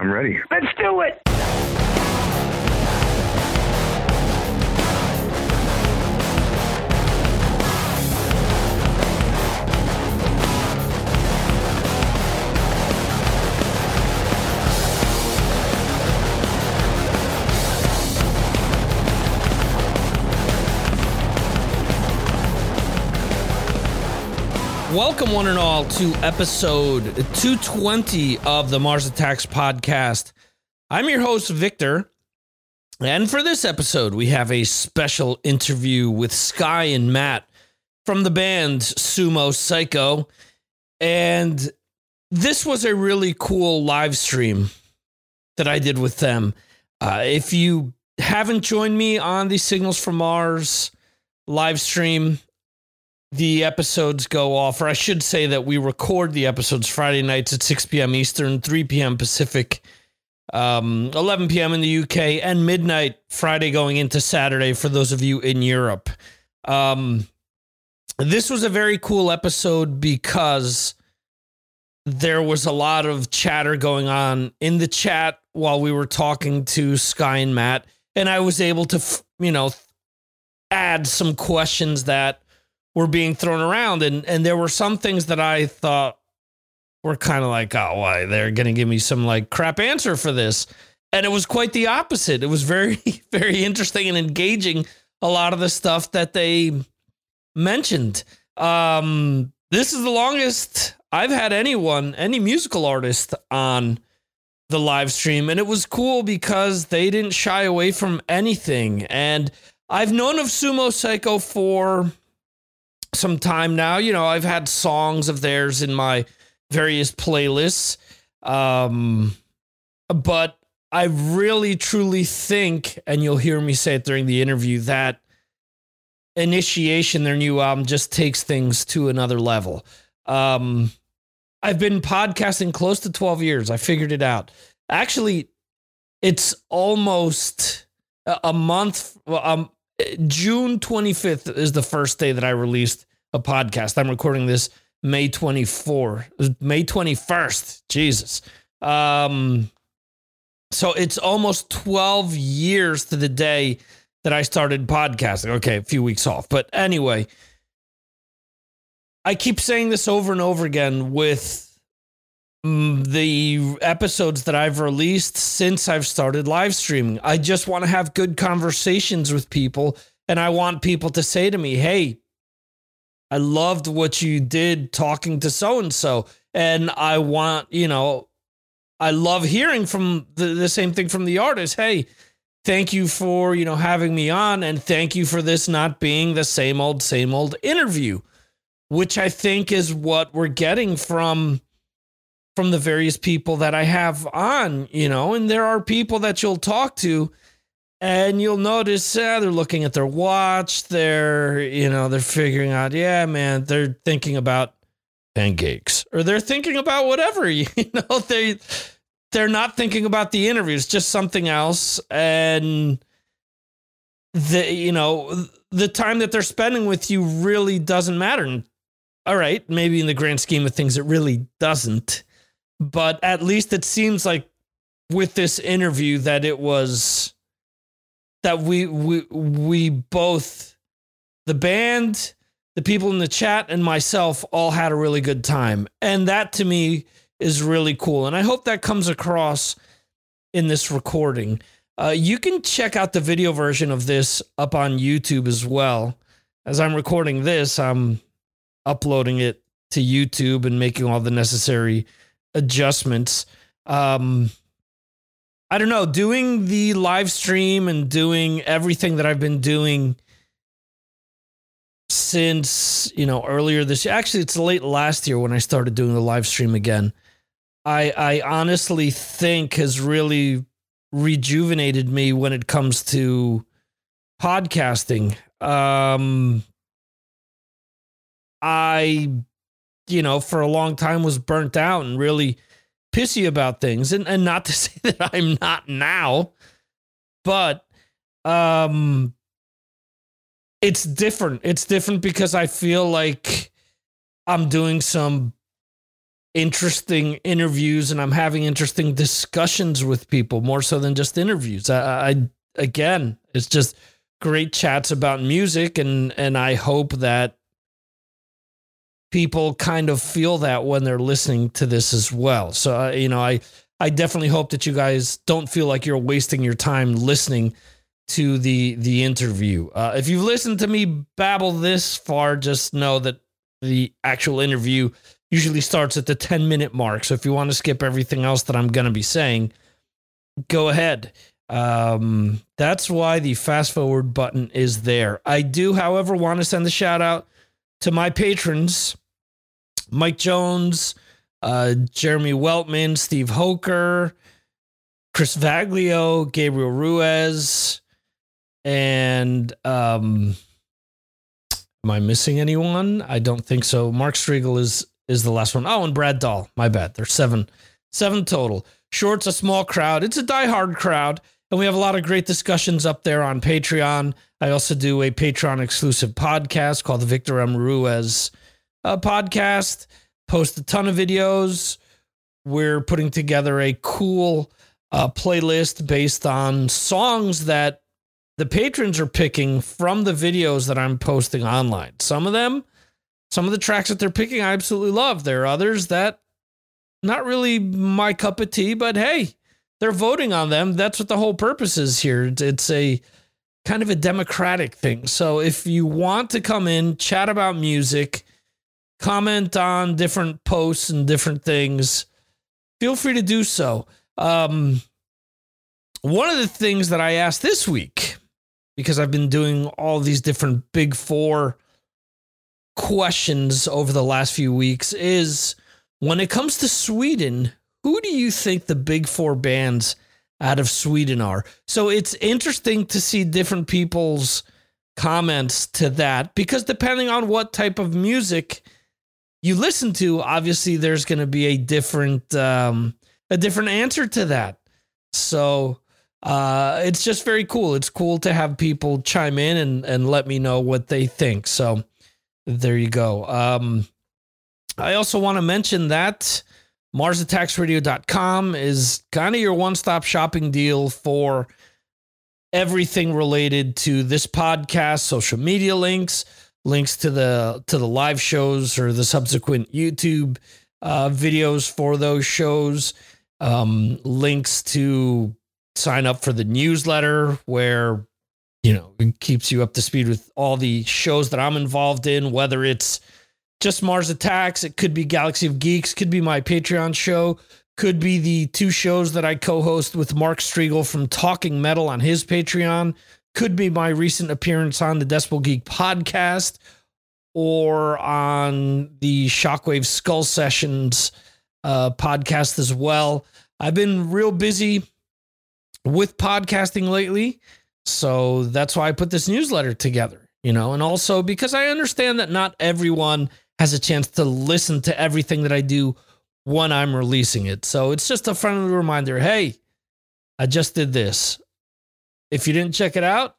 I'm ready. Let's do it. Welcome, one and all, to episode 220 of the Mars Attacks podcast. I'm your host, Victor. And for this episode, we have a special interview with Skye and Matt from the band Sumo Cyco. And this was a really cool live stream that I did with them. Uh, if you haven't joined me on the Signals from Mars live stream, the episodes go off, or I should say that we record the episodes Friday nights at 6 p.m. Eastern, 3 p.m. Pacific, um, 11 p.m. in the UK, and midnight Friday going into Saturday for those of you in Europe. Um, this was a very cool episode because there was a lot of chatter going on in the chat while we were talking to Skye and Matt, and I was able to, you know, add some questions that were being thrown around and and there were some things that I thought were kind of like oh why they're to give me some like crap answer for this. And it was quite the opposite. It was very very interesting and engaging a lot of the stuff that they mentioned. Um this is the longest I've had anyone any musical artist on the live stream and it was cool because they didn't shy away from anything. And I've known of Sumo Cyco for some time now. You know, I've had songs of theirs in my various playlists. Um, but I really truly think, and you'll hear me say it during the interview, that Initiation, their new album, just takes things to another level. Um, I've been podcasting close to 12 years. I figured it out. Actually, it's almost a month, um, June 25th is the first day that I released a podcast. I'm recording this May 24, May 21st. Jesus. Um, so it's almost 12 years to the day that I started podcasting. Okay, a few weeks off. But anyway, I keep saying this over and over again with mm, the episodes that I've released since I've started live streaming. I just want to have good conversations with people. And I want people to say to me, hey, I loved what you did talking to so and so. And I want, you know, I love hearing from the, the same thing from the artist. Hey, thank you for, you know, having me on. And thank you for this not being the same old, same old interview, which I think is what we're getting from from the various people that I have on, you know, and there are people that you'll talk to and you'll notice uh, they're looking at their watch. They're you know they're figuring out yeah man they're thinking about pancakes. Or they're thinking about whatever you know they they're not thinking about the interview. It's just something else. And the you know the time that they're spending with you really doesn't matter. All right maybe in the grand scheme of things it really doesn't. But at least it seems like with this interview that it was that we we we both the band, the people in the chat and myself all had a really good time. And that to me is really cool. And I hope that comes across in this recording. Uh, you can check out the video version of this up on YouTube as well. As I'm recording this, I'm uploading it to YouTube and making all the necessary adjustments. Um, I don't know, doing the live stream and doing everything that I've been doing since, you know, earlier this year. Actually, it's late last year when I started doing the live stream again. I I honestly think has really rejuvenated me when it comes to podcasting. Um I you know, for a long time was burnt out and really pissy about things and, and not to say that I'm not now, but um it's different. It's different because I feel like I'm doing some interesting interviews and I'm having interesting discussions with people more so than just interviews. I, I again, it's just great chats about music and and I hope that people kind of feel that when they're listening to this as well. So uh, you know, I I definitely hope that you guys don't feel like you're wasting your time listening to the the interview. Uh, if you've listened to me babble this far, just know that the actual interview usually starts at the 10 minute mark. So if you want to skip everything else that I'm going to be saying, go ahead. Um, that's why the fast forward button is there. I do, however, want to send a shout out to my patrons Mike Jones, uh, Jeremy Weltman, Steve Hoker, Chris Vaglio, Gabriel Ruiz, and um, am I missing anyone? I don't think so. Mark Striegel is is the last one. Oh, and Brad Dahl. My bad. There's seven, seven total. Short's a small crowd. It's a diehard crowd. And we have a lot of great discussions up there on Patreon. I also do a Patreon exclusive podcast called the Victor M. Ruiz uh, podcast. Post a ton of videos. We're putting together a cool uh, playlist based on songs that the patrons are picking from the videos that I'm posting online. Some of them some of the tracks that they're picking, I absolutely love. There are others that not really my cup of tea, but hey, they're voting on them. That's what the whole purpose is here. It's a kind of a democratic thing. So if you want to come in, chat about music, comment on different posts and different things, feel free to do so. Um, one of the things that I asked this week, because I've been doing all these different big four questions over the last few weeks is when it comes to Sweden, who do you think the big four bands out of Sweden are? So it's interesting to see different people's comments to that because depending on what type of music you listen to, obviously there's going to be a different um, a different answer to that. So uh, it's just very cool. It's cool to have people chime in and and let me know what they think. So there you go. Um, I also want to mention that MarsAttacksRadio.com is kind of your one stop shopping deal for everything related to this podcast, social media links, links to the to the live shows or the subsequent YouTube uh, videos for those shows, um, links to sign up for the newsletter where you know, it keeps you up to speed with all the shows that I'm involved in, whether it's just Mars Attacks, it could be Galaxy of Geeks, could be my Patreon show, could be the two shows that I co-host with Mark Striegel from Talking Metal on his Patreon, could be my recent appearance on the Decibel Geek podcast or on the Shockwave Skull Sessions uh, podcast as well. I've been real busy with podcasting lately so that's why I put this newsletter together, you know, and also because I understand that not everyone has a chance to listen to everything that I do when I'm releasing it. So it's just a friendly reminder hey, I just did this. If you didn't check it out,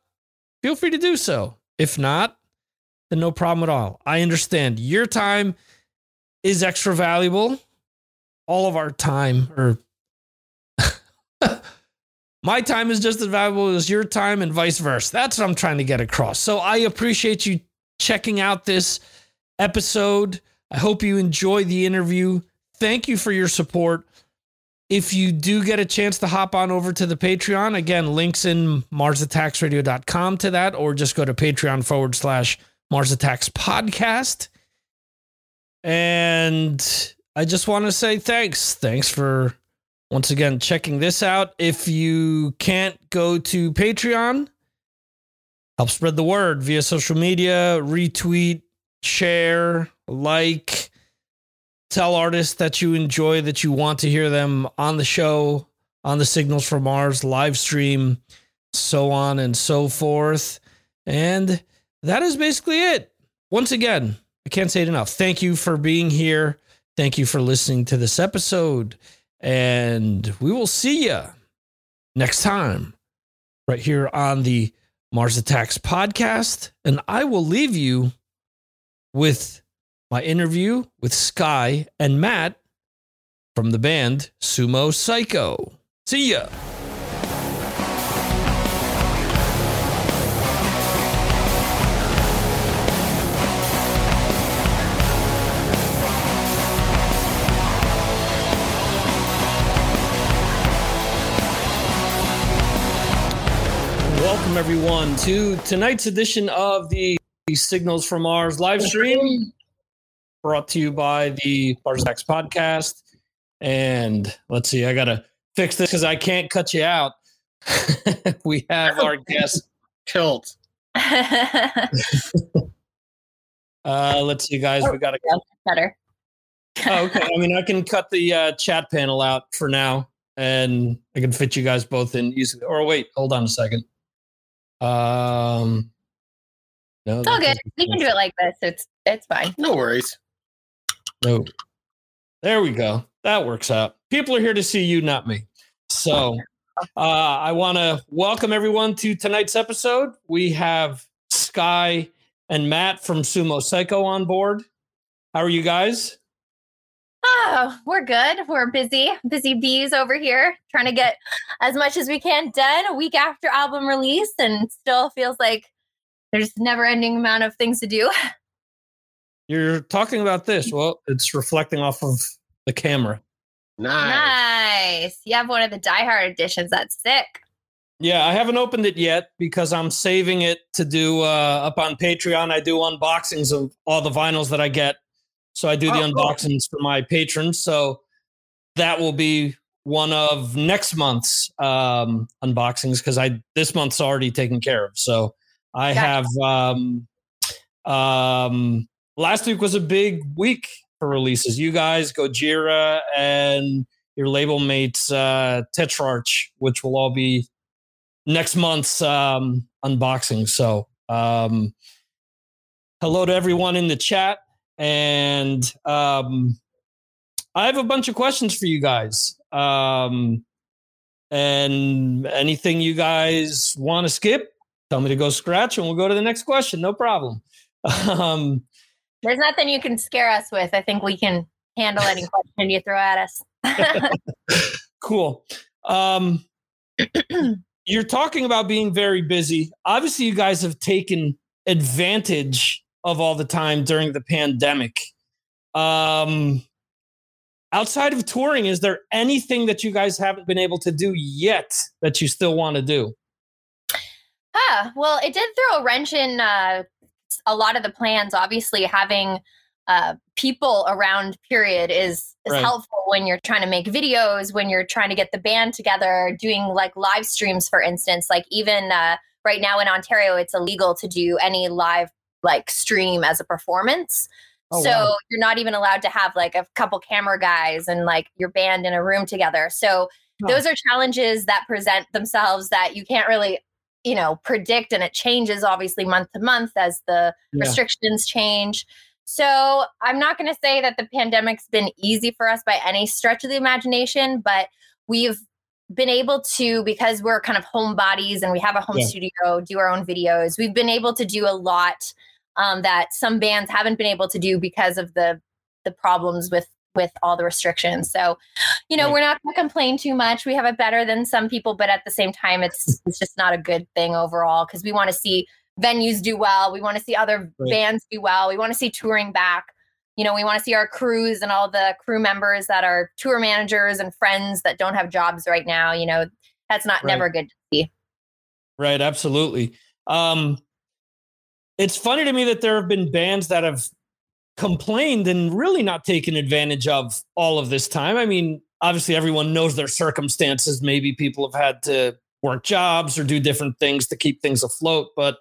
feel free to do so. If not, then no problem at all. I understand your time is extra valuable. All of our time, or my time is just as valuable as your time and vice versa. That's what I'm trying to get across. So I appreciate you checking out this episode. I hope you enjoy the interview. Thank you for your support. If you do get a chance to hop on over to the Patreon, again, links in MarsAttacksRadio.com to that, or just go to Patreon forward slash Mars Attacks Podcast. And I just want to say thanks. Thanks for once again, checking this out. If you can't go to Patreon, help spread the word via social media, retweet, share, like, tell artists that you enjoy, that you want to hear them on the show, on the Signals from Mars live stream, so on and so forth. And that is basically it. Once again, I can't say it enough. Thank you for being here. Thank you for listening to this episode. And we will see you next time right here on the Mars Attacks podcast. And I will leave you with my interview with Skye and Matt from the band Sumo Cyco. See ya. Welcome, everyone, to tonight's edition of the Signals from Mars live stream brought to you by the Mars podcast. And let's see, I got to fix this because I can't cut you out. we have our guest Tilt. Uh, let's see, guys. We got to. better. Oh, okay. I mean, I can cut the uh, chat panel out for now, and I can fit you guys both in easily. Or wait, hold on a second. Um, no, It's all good. We can do it like this. It's it's fine. No worries. No. There we go. That works out. People are here to see you, not me. So uh, I want to welcome everyone to tonight's episode. We have Skye and Matt from Sumo Cyco on board. How are you guys? Oh, we're good. We're busy, busy bees over here, trying to get as much as we can done a week after album release, and still feels like there's never ending amount of things to do. You're talking about this. Well, it's reflecting off of the camera. Nice. Nice. You have one of the Die Hard editions. That's sick. Yeah, I haven't opened it yet because I'm saving it to do uh, up on Patreon. I do unboxings of all the vinyls that I get. So I do the Oh, cool. unboxings for my patrons. So that will be one of next month's um, unboxings because I this month's already taken care of. So I have um, um, last week was a big week for releases. You guys, Gojira, and your label mates uh, Tetrarch, which will all be next month's um, unboxing. So, um, hello to everyone in the chat, and um, I have a bunch of questions for you guys. Um, and anything you guys want to skip, tell me to go scratch, and we'll go to the next question. No problem. Um, There's nothing you can scare us with. I think we can handle any question you throw at us. cool. Um, you're talking about being very busy. Obviously, you guys have taken advantage of all the time during the pandemic. Um, outside of touring, is there anything that you guys haven't been able to do yet that you still want to do? Ah, well, it did throw a wrench in uh, a lot of the plans. Obviously, having uh, people around, period, is is Right. helpful when you're trying to make videos, when you're trying to get the band together, doing like live streams, for instance. Like even uh, right now in Ontario, it's illegal to do any live like stream as a performance. Oh, so wow. you're not even allowed to have like a couple camera guys and like your band in a room together. So Huh. those are challenges that present themselves that you can't really, you know, predict and it changes obviously month to month as the Yeah. restrictions change. So I'm not going to say that the pandemic's been easy for us by any stretch of the imagination, but we've been able to because we're kind of homebodies and we have a home Yeah. studio, do our own videos. We've been able to do a lot um, that some bands haven't been able to do because of the the problems with with all the restrictions. So, you know, Right. we're not going to complain too much. We have it better than some people, but at the same time, it's it's just not a good thing overall because we want to see venues do well. We want to see other Right. bands do well. We want to see touring back. You know, we want to see our crews and all the crew members that are tour managers and friends that don't have jobs right now. You know, that's not Right. never good to see. Right, absolutely. Um, it's funny to me that there have been bands that have complained and really not taken advantage of all of this time. I mean, obviously, everyone knows their circumstances. Maybe people have had to work jobs or do different things to keep things afloat. But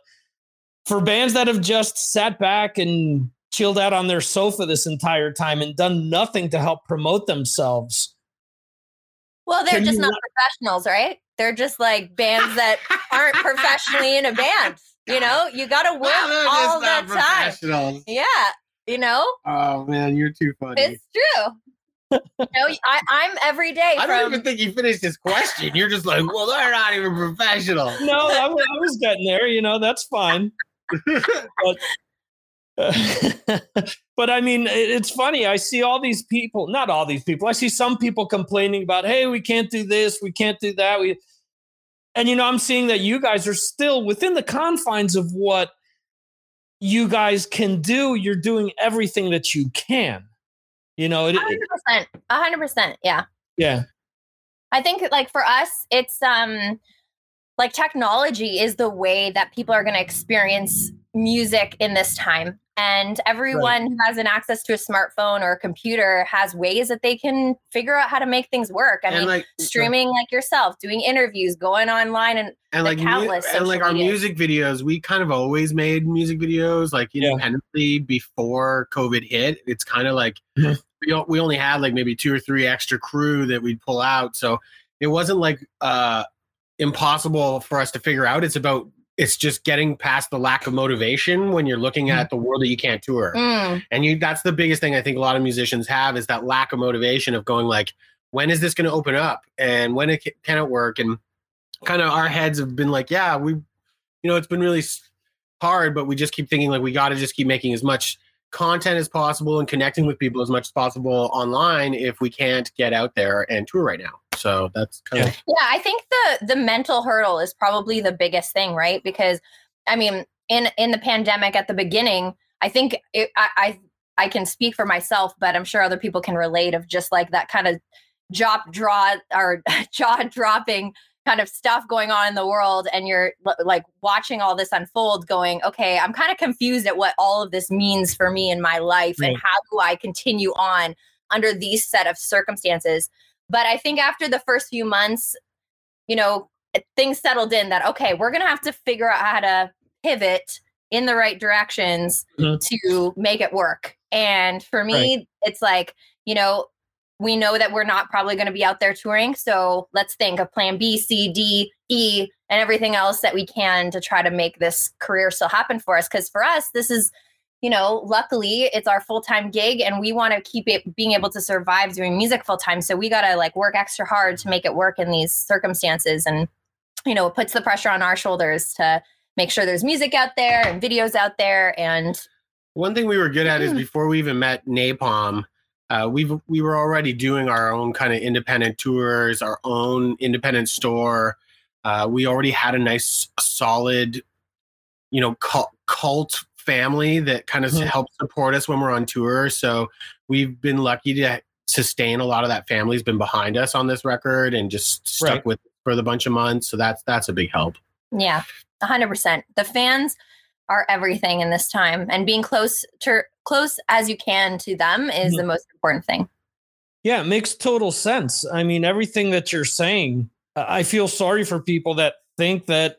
for bands that have just sat back and chilled out on their sofa this entire time and done nothing to help promote themselves, Well, they're Can just not let- professionals, right? They're just like bands that aren't professionally in a band. You know, you got to work Well, all just the time. Yeah, you know, Oh man, you're too funny. it's true. You know, I, I'm every day I don't from. even think you finished his question. You're just like, well, they're not even professional. no, I, I was getting there. You know, that's fine. but I mean, it- it's funny. I see all these people, not all these people. I see some people complaining about, "Hey, we can't do this, we can't do that." We, and you know, I'm seeing that you guys are still within the confines of what you guys can do. You're doing everything that you can. You know, it, it- hundred percent, hundred percent. Yeah, yeah, I think like for us, it's um like technology is the way that people are going to experience music in this time. And everyone who has an access to a smartphone or a computer has ways that they can figure out how to make things work. I and mean, like streaming like yourself, doing interviews, going online and and the like mu- countless and like social our medias. music videos, we kind of always made music videos like Yeah. independently before COVID hit. It's kind of like Mhm. We we only had like maybe two or three extra crew that we'd pull out, so it wasn't like uh impossible for us to figure out. It's about it's just getting past the lack of motivation when you're looking at the world that you can't tour. Mm, and you that's the biggest thing i think a lot of musicians have is that lack of motivation of going like when is this going to open up? And when it can it work? And kind of our heads have been like yeah we you know it's been really hard but we just keep thinking like we got to just keep making as much content as possible and connecting with people as much as possible online if we can't get out there and tour right now so that's kind of yeah, I think the the mental hurdle is probably the biggest thing, right? Because I mean, in in the pandemic at the beginning, I think it, I, I I can speak for myself, but I'm sure other people can relate of just like that kind of jaw draw or jaw dropping kind of stuff going on in the world and you're like watching all this unfold going okay i'm kind of confused at what all of this means for me in my life and how do i continue on under these set of circumstances? But i think after the first few months you know things settled in that okay we're gonna have to figure out how to pivot in the right directions Mhm. to make it work. And for me it's like you know we know that we're not probably going to be out there touring so let's think of plan b c d e and everything else that we can to try to make this career still happen for us because for us this is you know luckily it's our full-time gig and we want to keep it being able to survive doing music full-time so we got to like work extra hard to make it work in these circumstances and you know it puts the pressure on our shoulders to make sure there's music out there and videos out there and One thing we were good at is Mm. before we even met Napalm, uh, we we were already doing our own kind of independent tours, our own independent store. Uh, we already had a nice, solid, you know, cult, cult family that kind of Mhm. helped support us when we're on tour. So we've been lucky to sustain a lot of that family's been behind us on this record and just stuck Right. with for the bunch of months. So that's that's a big help. Yeah, 100%. The fans are everything in this time and being close to close as you can to them is the mm-hmm. most important thing. Yeah, it makes total sense. I mean, everything that you're saying, I I feel sorry for people that think that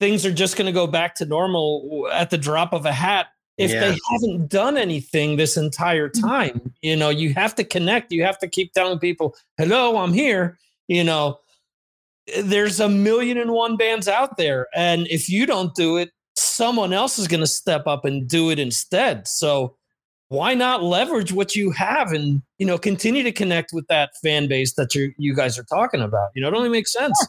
things are just going to go back to normal at the drop of a hat if Yeah. they haven't done anything this entire mm-hmm. time. You know, you have to connect. You have to keep telling people, "Hello, I'm here." You know, eh, there's a million and one bands out there, and if you don't do it, someone else is going to step up and do it instead. So why not leverage what you have and you know continue to connect with that fan base that you you guys are talking about you know it only makes sense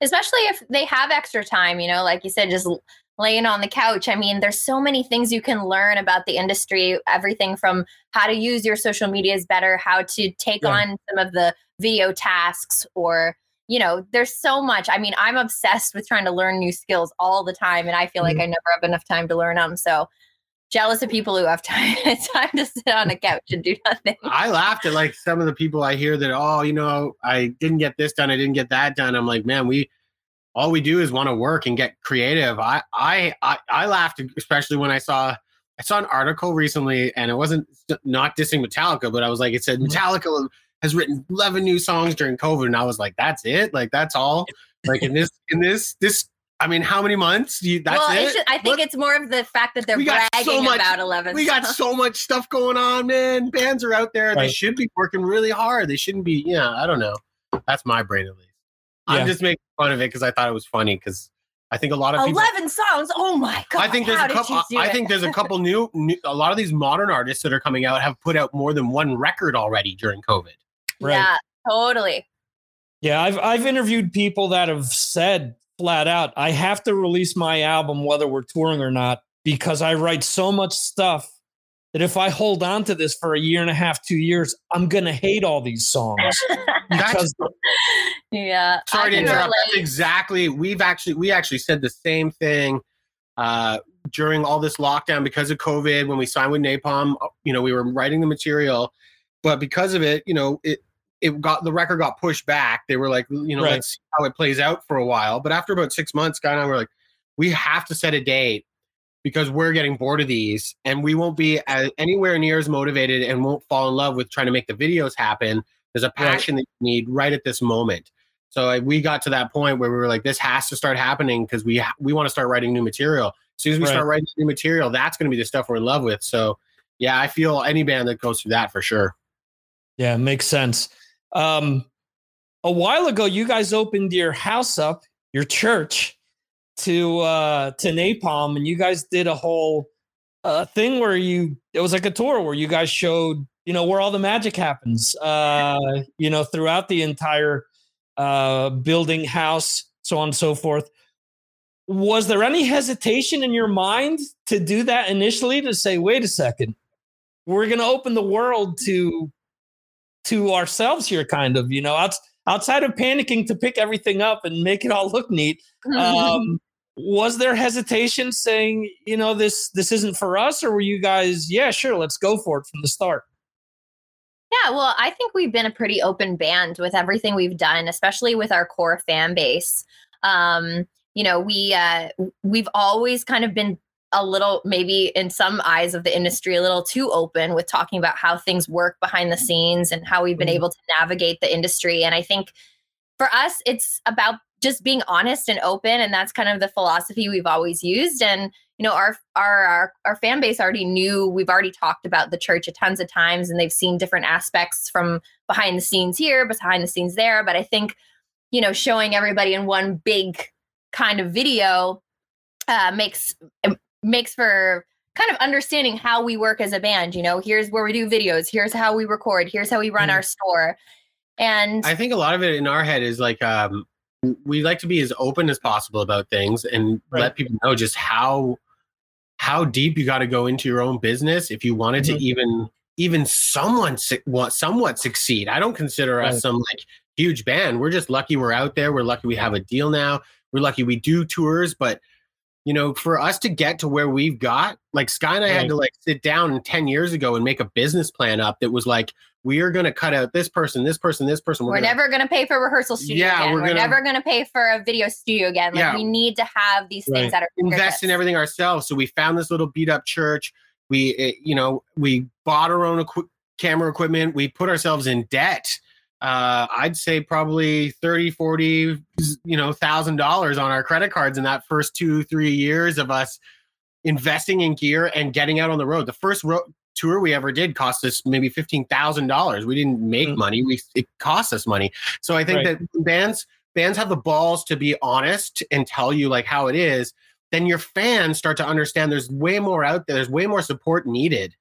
Especially if they have extra time, you know, like you said just laying on the couch. I mean, there's so many things you can learn about the industry, everything from how to use your social medias better, how to take Yeah. on some of the video tasks or you know, there's so much. I mean, I'm obsessed with trying to learn new skills all the time, and I feel like I never have enough time to learn them. So jealous of people who have time time to sit on a couch and do nothing. I laughed at like some of the people I hear that, oh, you know, I didn't get this done, I didn't get that done. I'm like, man, we all we do is want to work and get creative. I I I, I laughed especially when I saw I saw an article recently and it wasn't not dissing Metallica, but I was like, it said Mhm. Metallica has written 11 new songs during COVID, and I was like, that's it, like that's all. Like in this in this this, I mean, how many months? You, that's well, it. it's just, I think What- it's more of the fact that they're We got so bragging much- about 11. we got so much stuff going on, man. Bands are out there. They should be working really hard. They shouldn't be, yeah, I don't know. That's my brain at least. Yeah. I'm just making fun of it because I thought it was funny because I think a lot of people 11 songs. Oh my god! I think there's how a couple I think there's a couple new, new a lot of these modern artists that are coming out have put out more than one record already during COVID. Right. Yeah, totally. yeah i've i've interviewed people that have said flat out i have to release my album whether we're touring or not because I write so much stuff that if I hold on to this for a year and a half, two years, I'm gonna hate all these songs. because yeah. Sorry to interrupt. relate. That's exactly. We've actually we actually said the same thing uh, during all this lockdown because of COVID. When we signed with Napalm, you know, we were writing the material, but because of it, you know, it it got the record got pushed back. They were like, you know, Right. let's see how it plays out for a while. But after about six months, Guy and I were like, we have to set a date because we're getting bored of these, and we won't be as, anywhere near as motivated and won't fall in love with trying to make the videos happen. There's a Right. passion that you need right at this moment. So we got to that point where we were like, this has to start happening because we ha- we want to start writing new material. As soon as we Right. start writing new material, that's going to be the stuff we're in love with. So yeah, I feel any band that goes through that for sure. Yeah, makes sense. Um, a while ago, you guys opened your house up, your church, to uh, to Napalm, and you guys did a whole uh, thing where you it was like a tour where you guys showed you know where all the magic happens, uh, you know, throughout the entire uh, building, house, so on and so forth. Was there any hesitation in your mind to do that initially? To say, wait a second, we're going to open the world to to ourselves here, kind of, you know, outs- outside of panicking to pick everything up and make it all look neat. Um, was there hesitation saying, you know, this this isn't for us, or were you guys, yeah, sure, let's go for it from the start? Yeah, well, I think we've been a pretty open band with everything we've done, especially with our core fan base. Um, you know, we uh, we've always kind of been a little, maybe in some eyes of the industry, a little too open with talking about how things work behind the scenes and how we've been Mhm. able to navigate the industry. And I think for us, it's about just being honest and open, and that's kind of the philosophy we've always used. And you know our our our, our fan base already knew we've already talked about the church a tons of times and they've seen different aspects from behind the scenes here behind the scenes there but i think you know showing everybody in one big kind of video uh, makes um, makes for kind of understanding how we work as a band you know here's where we do videos here's how we record here's how we run Mhm. our store and I think a lot of it in our head is like um, we like to be as open as possible about things and Right. let people know just how how deep you got to go into your own business if you wanted Mhm. to even even someone su- what somewhat succeed. I don't consider us some like huge band. We're just lucky we're out there. We're lucky we have a deal now. We're lucky we do tours, but you know, for us to get to where we've got, like Skye and I Right. had to like sit down 10 years ago and make a business plan up that was like, we are going to cut out this person, this person, this person. we're, gonna- never going to pay for rehearsal studio Yeah, again. we're We're, gonna- never going to pay for a video studio again. Like Yeah. we need to have these Right. things that are invest in everything ourselves. So we found this little beat up church. We, eh, you know, we bought our own equi- camera equipment. We put ourselves in debt. Uh, I'd say probably 30, 40, you know, thousand dollars on our credit cards in that first two, three years of us investing in gear and getting out on the road. The first ro- tour we ever did cost us maybe $15,000. We didn't make Mm. money. We, it cost us money. So I think Right. that bands, bands have the balls to be honest and tell you like how it is then your fans start to understand there's way more out there. There's way more support needed.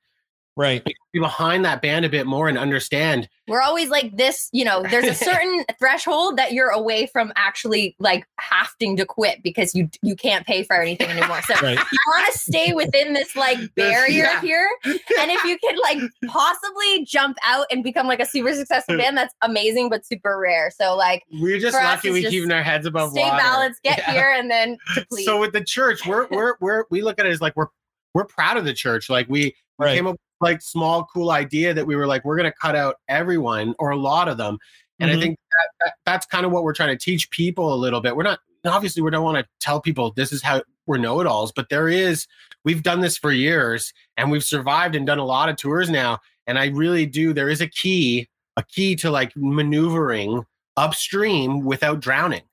Right. Be behind that band a bit more and understand. we're always like this you know there's a certain threshold that you're away from actually like having to quit because you you can't pay for anything anymore so Right. you want to stay within this like barrier Yeah. here and if you could like possibly jump out and become like a super successful hmm. band that's amazing but super rare so like We're just lucky we just keeping our heads above water. stay water. balanced get Yeah. here and then deplete So with the church, we're we're we're we look at it as like we're we're proud of the church. Like we, we Right. came up with like small cool idea that we were like we're gonna cut out everyone or a lot of them. And Mhm. I think that, that, that's kind of what we're trying to teach people a little bit. We're not obviously we don't want to tell people this is how we're know-it-alls, but there is we've done this for years and we've survived and done a lot of tours now. And I really do. There is a key, a key to like maneuvering upstream without drowning.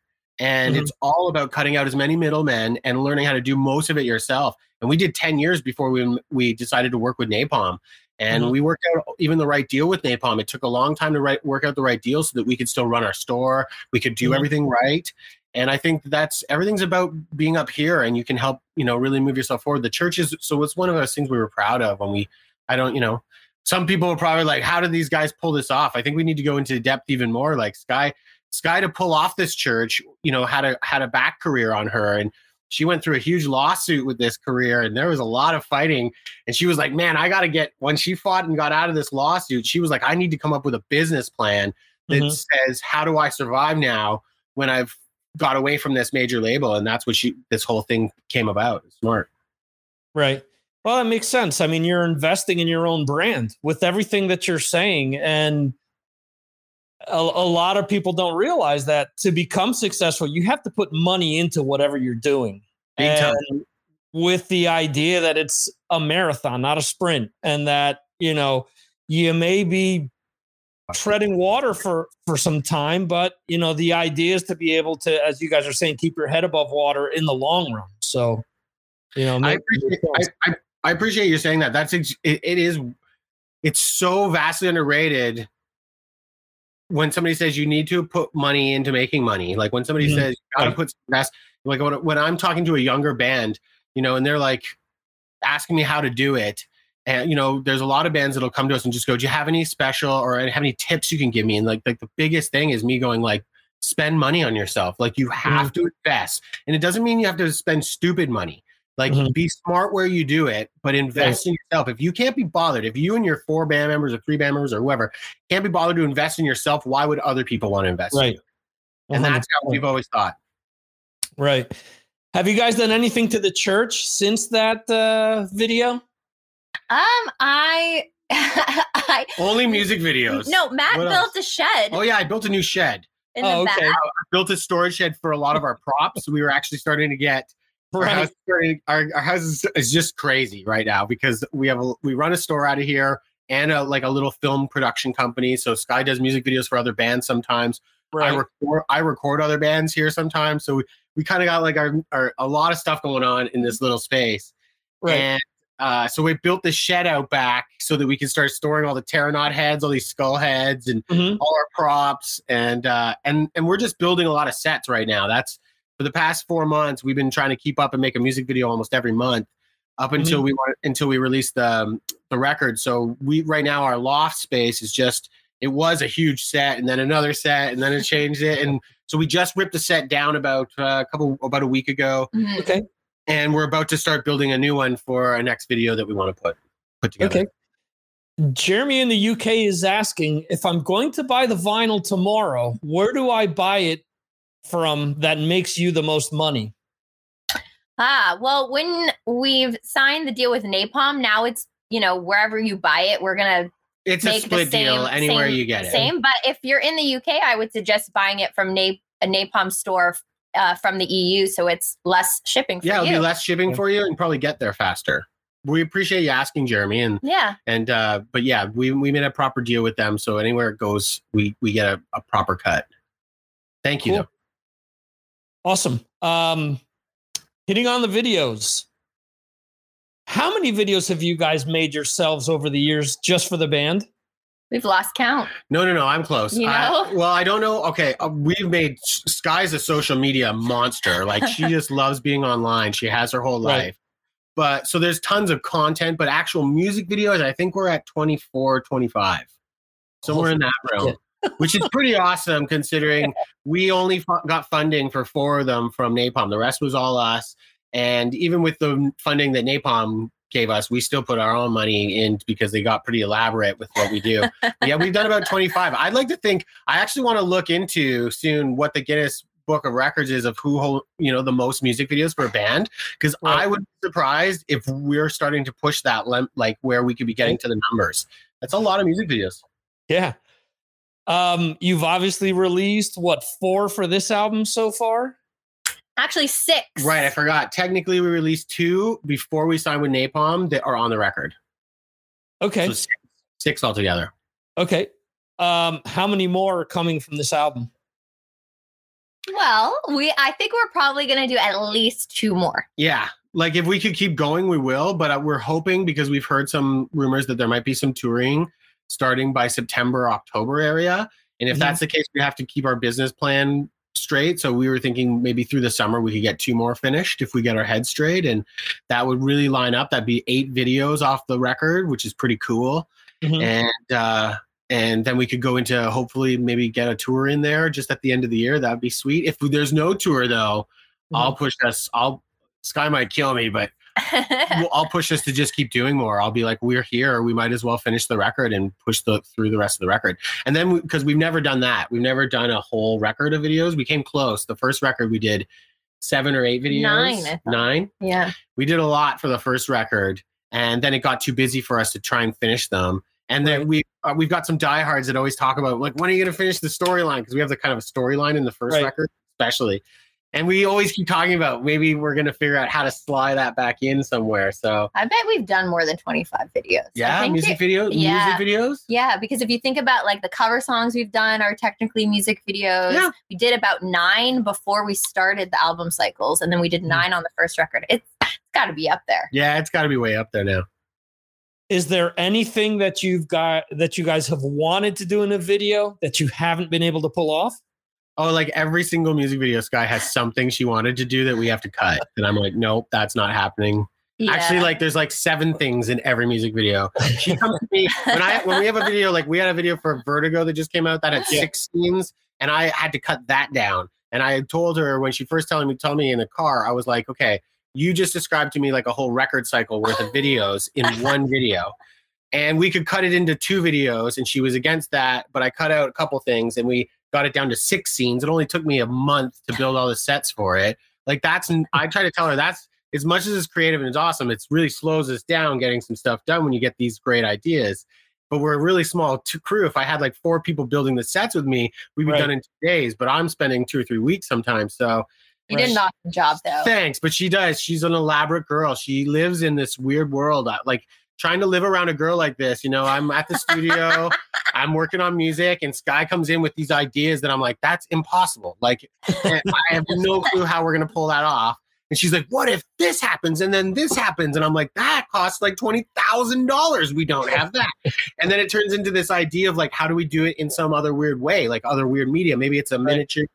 And Mhm. it's all about cutting out as many middlemen and learning how to do most of it yourself. And we did 10 years before we we decided to work with Napalm. And Mhm. we worked out even the right deal with Napalm. It took a long time to right, work out the right deal so that we could still run our store. We could do Mhm. everything right. And I think that's everything's about being up here and you can help, you know, really move yourself forward. The church is so it's one of those things we were proud of when we I don't, you know, some people are probably like, how did these guys pull this off? I think we need to go into depth even more. Like Skye, Skye to pull off this church, you know, had a had a back career on her and she went through a huge lawsuit with this career and there was a lot of fighting and she was like man i gotta get when she fought and got out of this lawsuit she was like i need to come up with a business plan that Mhm. says how do i survive now when i've got away from this major label and that's what she this whole thing came about smart Right. Well, that makes sense. I mean, you're investing in your own brand with everything that you're saying. And a, a lot of people don't realize that to become successful, you have to put money into whatever you're doing. And with the idea that it's a marathon, not a sprint, and that, you know, you may be treading water for for some time but you know the idea is to be able to as you guys are saying keep your head above water in the long run so you know I appreciate, I, I, I appreciate you saying that. That's it, it is it's so vastly underrated when somebody says you need to put money into making money. Like when somebody Mhm. says you gotta Right. put invest like when, when I'm talking to a younger band, you know, and they're like asking me how to do it. And you know, there's a lot of bands that'll come to us and just go, "Do you have any special or have any tips you can give me?" And like, like the biggest thing is me going like, "Spend money on yourself. Like you have to invest, and it doesn't mean you have to spend stupid money. Like Mhm. be smart where you do it, but invest in yourself. If you can't be bothered, if you and your four band members or three band members or whoever can't be bothered to invest in yourself, why would other people want to invest? in Right. you? And that's how we've always thought. Right. Have you guys done anything to the church since that uh, video? Um, I, I Only music videos. no, Matt What built else? a shed Oh yeah, I built a new shed. in Oh, the okay. back. I built a storage shed for a lot of our props. We were actually starting to get our house, is our, our house is, is just crazy right now because we have a, we run a store out of here and a, like a little film production company. So Sky does music videos for other bands sometimes. I record I record other bands here sometimes. So we, we kind of got like our, our a lot of stuff going on in this little space. Right. And uh, so we built the shed out back so that we can start storing all the pteranod heads, all these skull heads, and Mhm. all our props. And uh, and and we're just building a lot of sets right now. That's for the past four months. We've been trying to keep up and make a music video almost every month up until we want until we release the um, the record. So we right now our loft space is just it was a huge set and then another set and then it changed it and so we just ripped the set down about uh, a couple about a week ago Mhm. Okay. and we're about to start building a new one for our next video that we want to put put together. Okay. Jeremy in the UK is asking if I'm going to buy the vinyl tomorrow, where do I buy it from that makes you the most money? Ah, well, when we've signed the deal with Napalm, now it's you know wherever you buy it, we're gonna It's a make the split same deal anywhere same- you get it. Same, but if you're in the UK, I would suggest buying it from Na- a Napalm store uh, from the EU, so it's less shipping for Yeah, it'll you. be less shipping for you and probably get there faster. We appreciate you asking, Jeremy, and yeah, and uh, but yeah, we we made a proper deal with them, so anywhere it goes, we we get a, a proper cut. Thank you. Cool. Though. Awesome. Um, hitting on the videos. How many videos have you guys made yourselves over the years just for the band? we've lost count. No, no, no. I'm close. You I- well, I don't know. Okay, uh, we've made Skye's a social media monster. Like she just loves being online. She has her whole Right. life. But so there's tons of content, but actual music videos, I think we're at 24, 25. Somewhere in that realm, which is pretty awesome considering we only fu- got funding for four of them from Napalm. The rest was all us. And even with the funding that Napalm gave us, we still put our own money in because they got pretty elaborate with what we do. yeah, we've done about 25. I'd like to think I actually want to look into soon what the Guinness Book of Records is of who hold, you know, the most music videos for a band because Right. I would be surprised if we're starting to push that like where we could be getting to the numbers. That's a lot of music videos. Yeah. Um, you've obviously released what four for this album so far? Actually, six. Right, I forgot. Technically, we released two before we signed with Napalm that are on the record. Okay. So six, six altogether. Okay. Um, how many more are coming from this album? Well, we I think we're probably gonna do at least two more. Yeah. Like if we could keep going, we will. But uh, we're hoping because we've heard some rumors that there might be some touring starting by September, October area. And if Mhm. that's the case, we have to keep our business plan straight. So we were thinking maybe through the summer we could get two more finished if we get our head straight. And that would really line up. That'd be eight videos off the record, which is pretty cool. Mhm. And uh and then we could go into hopefully maybe get a tour in there just at the end of the year. That'd be sweet. If there's no tour though, I'll push us. I'll Skye might kill me, but well, I'll push us to just keep doing more. I'll be like, we're here. We might as well finish the record and push the through the rest of the record. And then because we, have never done that, we've never done a whole record of videos. We came close. The first record we did seven or eight videos. Nine. Nine. Yeah. We did a lot for the first record, and then it got too busy for us to try and finish them. And then we uh, we've got some diehards that always talk about like when are you going to finish the storyline because we have the kind of a storyline in the first right. record, especially. And we always keep talking about maybe we're going to figure out how to slide that back in somewhere. So I bet we've done more than 25 videos. yeah, music it, videos, yeah. music videos. Yeah, because if you think about like the cover songs we've done are technically music videos. Yeah. We did about nine before we started the album cycles, and then we did Hmm. nine on the first record. It's, it's got to be up there. Yeah, it's got to be way up there now. Is there anything that you've got that you guys have wanted to do in a video that you haven't been able to pull off? Oh, like every single music video, Skye has something she wanted to do that we have to cut, and I'm like, nope, that's not happening. Actually, like there's like seven things in every music video. She comes to me when I when we have a video like we had a video for Vertigo that just came out that had Yeah. six scenes, and I had to cut that down. And I told her when she first telling me told me in the car, I was like, okay, you just described to me like a whole record cycle worth of videos in one video. And we could cut it into two videos, and she was against that. But I cut out a couple things, and we got it down to six scenes. It only took me a month to build all the sets for it. Like that's, I try to tell her that's as much as it's creative and it's awesome. it really slows us down getting some stuff done when you get these great ideas. But we're a really small t- crew. If I had like four people building the sets with me, we'd be Right. done in two days. But I'm spending two or three weeks sometimes. So you did an awesome job though. Thanks, but she does. She's an elaborate girl. She lives in this weird world. I- Like trying to live around a girl like this. You know, I'm at the studio, I'm working on music, and Skye comes in with these ideas that I'm like, that's impossible. Like, I have no clue how we're gonna pull that off. And she's like, "What if this happens and then this happens?" And I'm like, "That costs like twenty thousand dollars. We don't have that." and then it turns into this idea of like, how do we do it in some other weird way, like other weird media? Maybe it's a miniature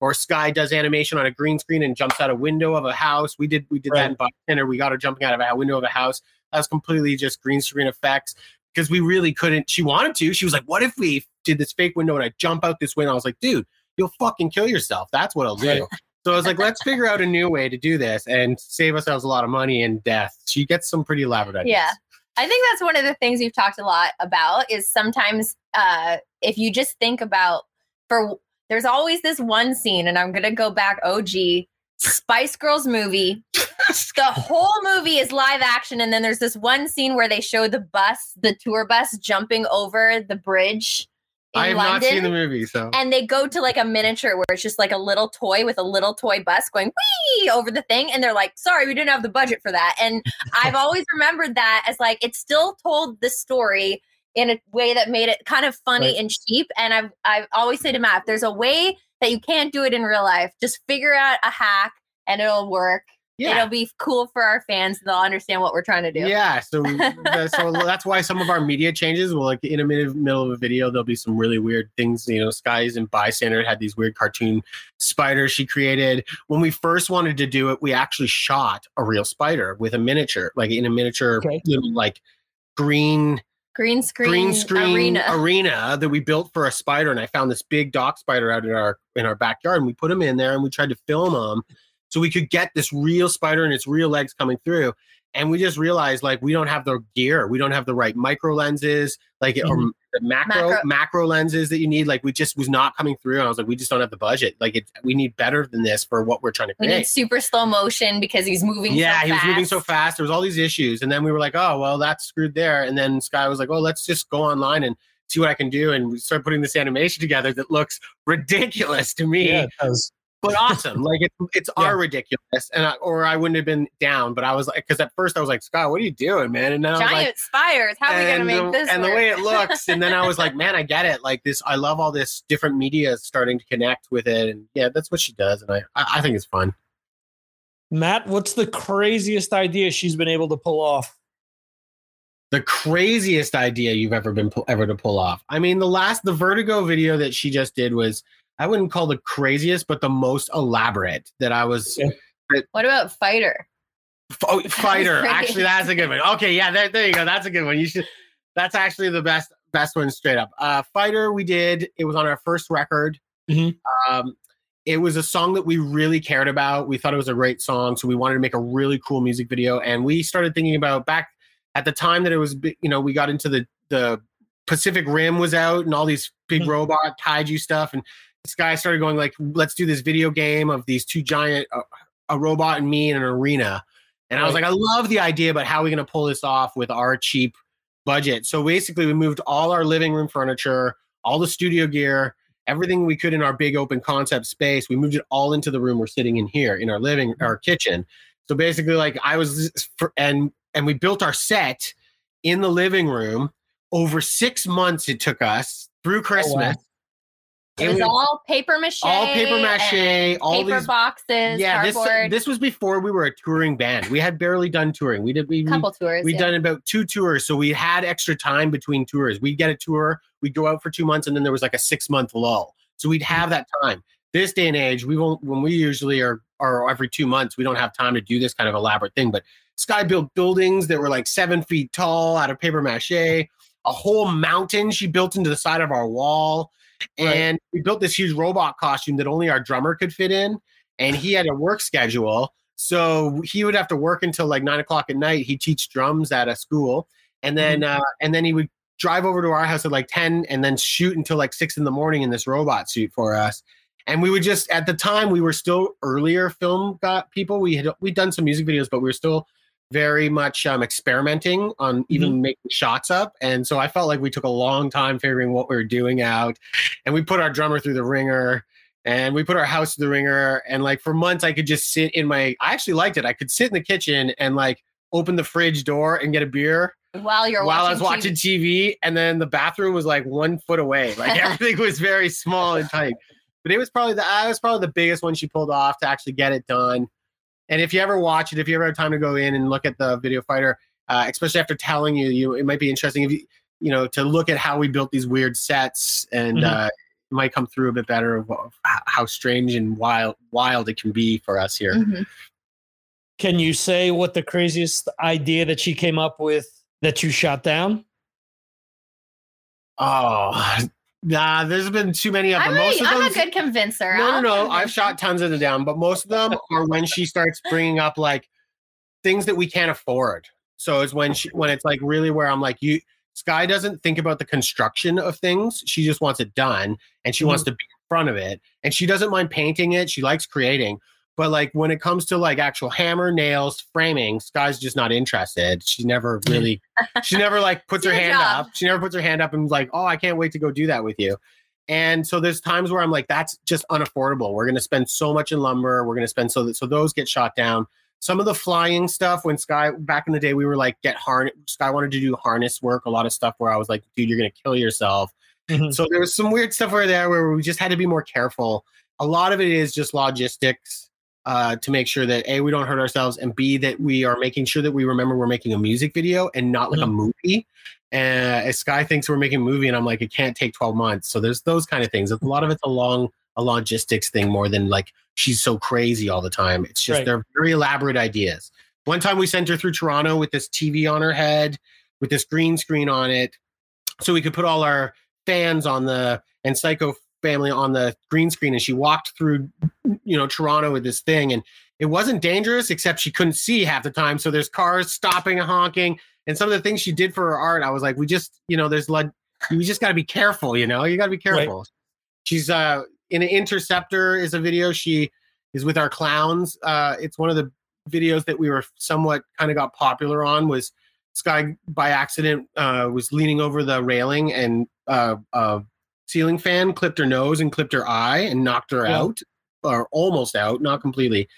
or Skye does animation on a green screen and jumps out a window of a house. We did we did Right. that in Bartender. We got her jumping out of a window of a house. That was completely just green screen effects because we really couldn't. She wanted to. She was like, "What if we did this fake window and I jump out this window?" I was like, "Dude, you'll fucking kill yourself. That's what I'll do." So I was like, "Let's figure out a new way to do this and save ourselves a lot of money and death." She gets some pretty elaborate ideas. Yeah. I think that's one of the things we've talked a lot about is sometimes uh, if you just think about for there's always this one scene, and I'm gonna go back OG Spice Girls movie. the whole movie is live action, and then there's this one scene where they show the bus, the tour bus, jumping over the bridge in I have London. not seen the movie, so and they go to like a miniature where it's just like a little toy with a little toy bus going wee over the thing and they're like sorry we didn't have the budget for that and i've always remembered that as like it still told the story in a way that made it kind of funny Right. and cheap and i've i've always said to matt if there's a way that you can't do it in real life just figure out a hack and it'll work yeah. it'll be cool for our fans they'll understand what we're trying to do Yeah, so so that's why some of our media changes will like in a minute, middle of a video there'll be some really weird things. You know, Skye's and Bystander had these weird cartoon spiders she created. When we first wanted to do it, we actually shot a real spider with a miniature, like in a miniature, Okay. little, like green green screen, green screen arena arena. that we built for a spider. And I found this big dock spider out in our in our backyard, and we put him in there, and we tried to film him so we could get this real spider and its real legs coming through. And we just realized like we don't have the gear, we don't have the right micro lenses, like or Mhm. the macro, Macro. macro lenses that you need. Like we just was not coming through. And I was like, we just don't have the budget. Like it, we need better than this for what we're trying to create. we need super slow motion because he's moving yeah, so he was moving so fast. fast. There was all these issues, and then we were like, "Oh, well, that's screwed there." And then Skye was like, "Oh, let's just go online and see what I can do." And we started putting this animation together that looks ridiculous to me, Yeah, it does. But awesome. like it's it's Yeah. are ridiculous, and I, or I wouldn't have been down. But I was like, because at first I was like, Scott, what are you doing, man?" And then I was giant like, spires. How are we gonna make the, this? and the way it looks, and then I was like, "Man, I get it. Like this, I love all this different media starting to connect with it." And yeah, that's what she does, and I I, I think it's fun. Matt, what's the craziest idea she's been able to pull off? the craziest idea you've ever been pu- ever to pull off. I mean, the last the Vertigo video that she just did was I wouldn't call the craziest, but the most elaborate that I was. Yeah. what about fighter? F- oh, fighter, actually, that's a good one. Okay, yeah, there, there you go. That's a good one. You should. That's actually the best best one straight up. Uh, fighter, we did. It was on our first record. Mhm. Um, it was a song that we really cared about. We thought it was a great song, so we wanted to make a really cool music video. And we started thinking about back at the time that it was, you know, we got into the the Pacific Rim was out and all these big Mhm. robot kaiju stuff, and this guy started going like, let's do this video game of these two giant, uh, a robot and me in an arena. And I was like, I love the idea, but how are we going to pull this off with our cheap budget? So basically, we moved all our living room furniture, all the studio gear, everything we could in our big open concept space. We moved it all into the room we're sitting in here in our living, our kitchen. So basically, like I was, and and we built our set in the living room over six months. It took us through Christmas. It was all paper mache. all paper mache, all paper these- boxes, yeah, this uh, cardboard. this was before we were a touring band. We had barely done touring. We did we we couple tours. We'd yeah. done about two tours, so we had extra time between tours. We'd get a tour, we'd go out for two months, and then there was like a six month lull. So we'd have that time. This day and age, we won't when we usually are are every two months, we don't have time to do this kind of elaborate thing. But Skye built buildings that were like seven feet tall out of paper mache, a whole mountain she built into the side of our wall. Right. And we built this huge robot costume that only our drummer could fit in. And he had a work schedule. So he would have to work until like nine o'clock at night. He teach drums at a school, and then uh, and then he would drive over to our house at like ten, and then shoot until like six in the morning in this robot suit for us. And we would just at the time we were still earlier film got people. We had we'd done some music videos, but we were still very much um, experimenting on even making shots up. And so I felt like we took a long time figuring what we were doing out. And we put our drummer through the ringer and we put our house through the ringer. And like for months, I could just sit in my, I actually liked it. I could sit in the kitchen and like open the fridge door and get a beer while you're while I watching was watching TV. TV. And then the bathroom was like one foot away. Like everything was very small and tight. But it was probably the, I was probably the biggest one she pulled off to actually get it done. And if you ever watch it, if you ever have time to go in and look at the video fighter, uh, especially after telling you, you it might be interesting if you you know to look at how we built these weird sets, and Mhm. uh, it might come through a bit better of, of how strange and wild wild it can be for us here. Mhm. Can you say what the craziest idea that she came up with that you shot down? Oh, nah, there's been too many of them. I'm, most a, of I'm a good convincer. No, no, no. I've shot tons of them down, but most of them are when she starts bringing up like things that we can't afford. So it's when she when it's like really where I'm like you. Skye doesn't think about the construction of things. She just wants it done, and she wants mm-hmm. to be in front of it. And she doesn't mind painting it. She likes creating. But like when it comes to like actual hammer, nails, framing, Skye's just not interested. She never really, she never like puts her hand job. up. She never puts her hand up and like, oh, I can't wait to go do that with you. And so there's times where I'm like, that's just unaffordable. We're going to spend so much in lumber. We're going to spend so that so those get shot down. Some of the flying stuff when Skye back in the day, we were like get harness. Skye wanted to do harness work, a lot of stuff where I was like, dude, you're going to kill yourself. Mhm. So there was some weird stuff over there where we just had to be more careful. A lot of it is just logistics uh, to make sure that a we don't hurt ourselves and b that we are making sure that we remember we're making a music video and not like a movie. And uh, Skye thinks we're making a movie, and I'm like, it can't take 12 months. So there's those kind of things. A lot of it's a long a logistics thing more than like she's so crazy all the time. It's just Right. they're very elaborate ideas. One time we sent her through Toronto with this TV on her head, with this green screen on it, so we could put all our fans on the and Cyco family on the green screen. And she walked through, you know, Toronto with this thing, and it wasn't dangerous except she couldn't see half the time. So there's cars stopping and honking, and some of the things she did for her art, I was like, we just, you know, there's like, you just got to be careful. You know, you got to be careful. She's uh in an interceptor is a video she is with our clowns. Uh, it's one of the videos that we were somewhat kind of got popular on was Skye by accident uh, was leaning over the railing and uh, a ceiling fan clipped her nose and clipped her eye and knocked her Yeah. out or almost out, not completely,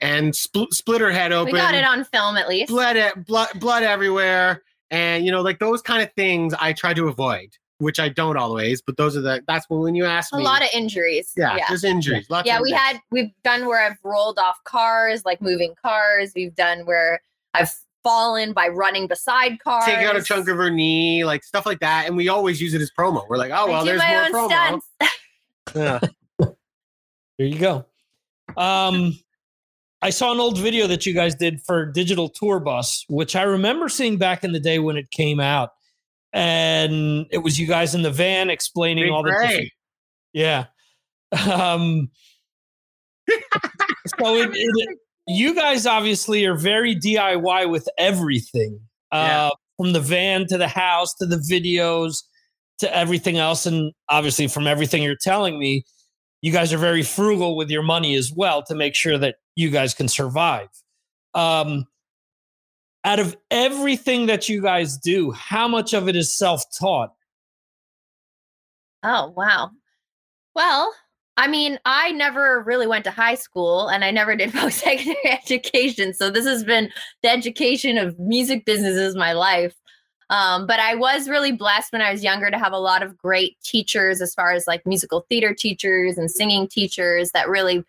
and spl- split her head open. We got it on film at least. blood, e- blood, blood everywhere, and you know, like those kind of things I try to avoid, which I don't always. But those are the that's when when you ask A me, lot of injuries. yeah, yeah. there's injuries. Lots yeah of we had we've done where i've rolled off cars like moving cars we've done where i've fallen by running beside cars take out a chunk of her knee, like stuff like that, and we always use it as promo. We're like, oh well, there's my more own promo. stunts. Yeah. There you go. Um, I saw an old video that you guys did for Digital Tour Bus, which I remember seeing back in the day when it came out, and it was you guys in the van explaining Big all the different, yeah. Um, so it, it, you guys obviously are very DIY with everything, uh, from the van to the house to the videos to everything else, and obviously from everything you're telling me, you guys are very frugal with your money as well to make sure that you guys can survive. Um, out of everything that you guys do, how much of it is self-taught? Oh, wow. Well, I mean, I never really went to high school and I never did post secondary education. So this has been the education of music businesses my life. Um, but I was really blessed when I was younger to have a lot of great teachers, as far as like musical theater teachers and singing teachers, that really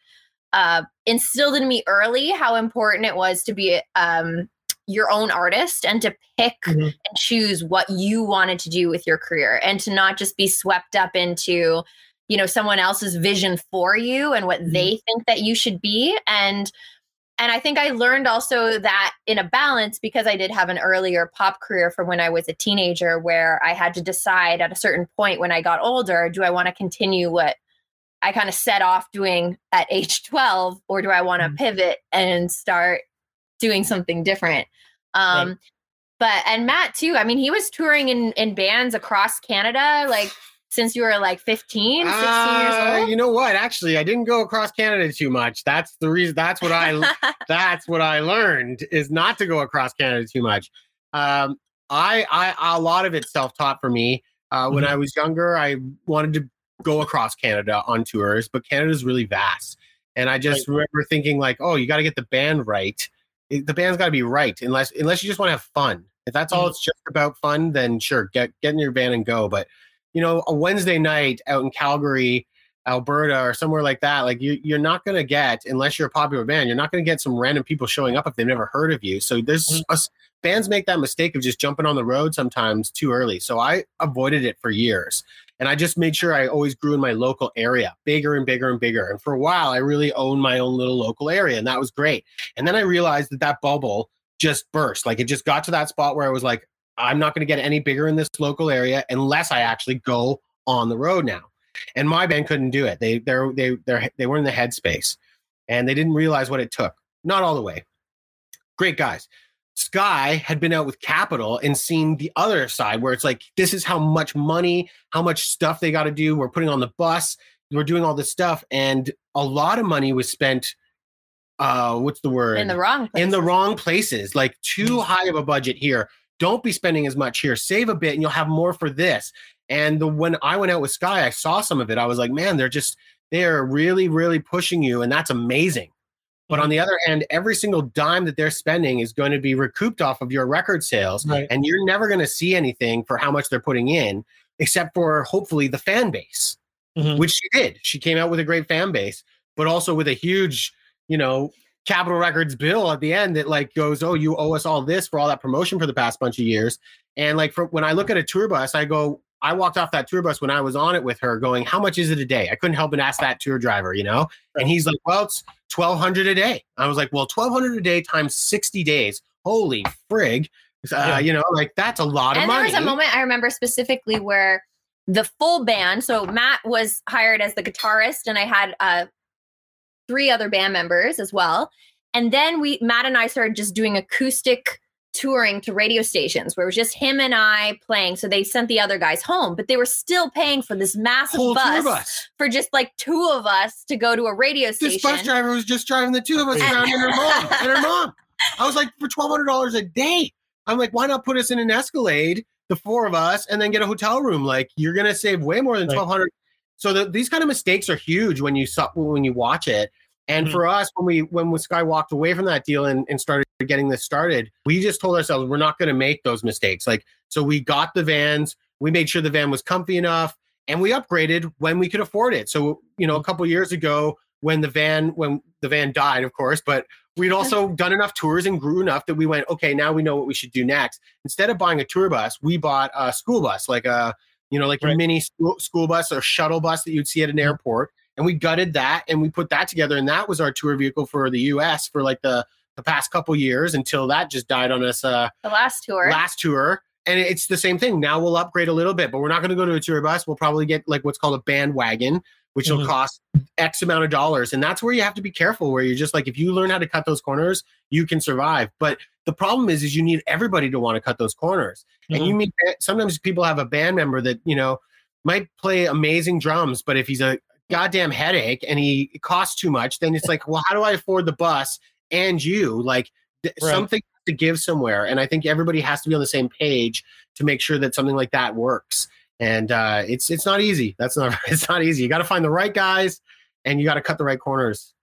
uh, instilled in me early how important it was to be um, your own artist and to pick mm-hmm. and choose what you wanted to do with your career and to not just be swept up into you know someone else's vision for you and what mm-hmm. they think that you should be and and i think i learned also that in a balance because i did have an earlier pop career from when i was a teenager where i had to decide at a certain point when i got older do i want to continue what i kind of set off doing at age 12 or do i want to mm-hmm. pivot and start doing something different um right. but and matt too i mean he was touring in in bands across canada like since you were like 15, 16 uh, years old? You know what? Actually, I didn't go across Canada too much. That's the reason. That's what I. that's what I learned is not to go across Canada too much. Um, I, I, a lot of it self-taught for me. Uh, when mm-hmm. I was younger, I wanted to go across Canada on tours, but Canada's really vast, and I just right. remember thinking like, oh, you got to get the band right. The band's got to be right, unless unless you just want to have fun. If that's all mm-hmm. it's just about fun, then sure, get get in your band and go. But you know, a Wednesday night out in Calgary, Alberta, or somewhere like that, like you, you're not going to get, unless you're a popular band, you're not going to get some random people showing up if they've never heard of you. So there's mm-hmm. bands make that mistake of just jumping on the road sometimes too early. So I avoided it for years. And I just made sure I always grew in my local area, bigger and bigger and bigger. And for a while, I really owned my own little local area, and that was great. And then I realized that that bubble just burst. Like it just got to that spot where I was like, I'm not going to get any bigger in this local area unless I actually go on the road now. And my band couldn't do it. They they they they they were in the headspace, and they didn't realize what it took. Not all the way. Great guys. Skye had been out with Capitol and seen the other side where it's like, this is how much money, how much stuff they got to do. We're putting on the bus, we're doing all this stuff. And a lot of money was spent uh what's the word in the wrong places. in the wrong places like too high of a budget here don't be spending as much here. Save a bit and you'll have more for this. And the when I went out with Skye, I saw some of it. I was like, man, they're just they are really, really pushing you, and that's amazing. But on mm-hmm. the other hand, every single dime that they're spending is going to be recouped off of your record sales, right. and you're never going to see anything for how much they're putting in, except for hopefully the fan base, mm-hmm. which she did. She came out with a great fan base, but also with a huge, you know, Capitol Records bill at the end that like goes, "Oh, you owe us all this for all that promotion for the past bunch of years." And like for, when I look at a tour bus, I go, I walked off that tour bus when I was on it with her, going, "How much is it a day?" I couldn't help but ask that tour driver, you know. And he's like, "Well, it's twelve hundred a day." I was like, "Well, twelve hundred a day times sixty days, holy frig!" Uh, yeah. You know, like that's a lot and of money. And there was a moment I remember specifically where the full band. So Matt was hired as the guitarist, and I had uh, three other band members as well. And then we, Matt and I started just doing acoustic touring to radio stations where it was just him and I playing. So they sent the other guys home, but they were still paying for this massive bus, bus, for just like two of us to go to a radio station. This bus driver was just driving the two of us around and her mom and her mom. I was like, for twelve hundred dollars a day. I'm like, why not put us in an Escalade, the four of us, and then get a hotel room? Like, you're gonna save way more than twelve hundred. So the, these kind of mistakes are huge when you when you watch it. And mm-hmm. for us, when we when Skye walked away from that deal and, and started getting this started, we just told ourselves we're not going to make those mistakes. Like so, we got the vans, we made sure the van was comfy enough, and we upgraded when we could afford it. So you know, a couple years ago, when the van when the van died, of course, but we'd also done enough tours and grew enough that we went, okay, now we know what we should do next. Instead of buying a tour bus, we bought a school bus, like a you know, like right. a mini school, school bus or shuttle bus that you'd see at an mm-hmm. airport. And we gutted that and we put that together. And that was our tour vehicle for the us for like the the past couple years until that just died on us uh the last tour. last tour. And it's the same thing. Now we'll upgrade a little bit but we're not going to go to a tour bus. We'll probably get like what's called a bandwagon which will Mhm. cost X amount of dollars. And that's where you have to be careful, where you're just like, if you learn how to cut those corners, you can survive. But the problem is, is you need everybody to want to cut those corners. And Mm-hmm. you meet sometimes people have a band member that, you know, might play amazing drums, but if he's a goddamn headache and he costs too much, then it's like, well, how do I afford the bus and you? Like th- Right. something to give somewhere. And I think everybody has to be on the same page to make sure that something like that works. And uh, it's it's not easy. That's not it's not easy. You got to find the right guys and you got to cut the right corners.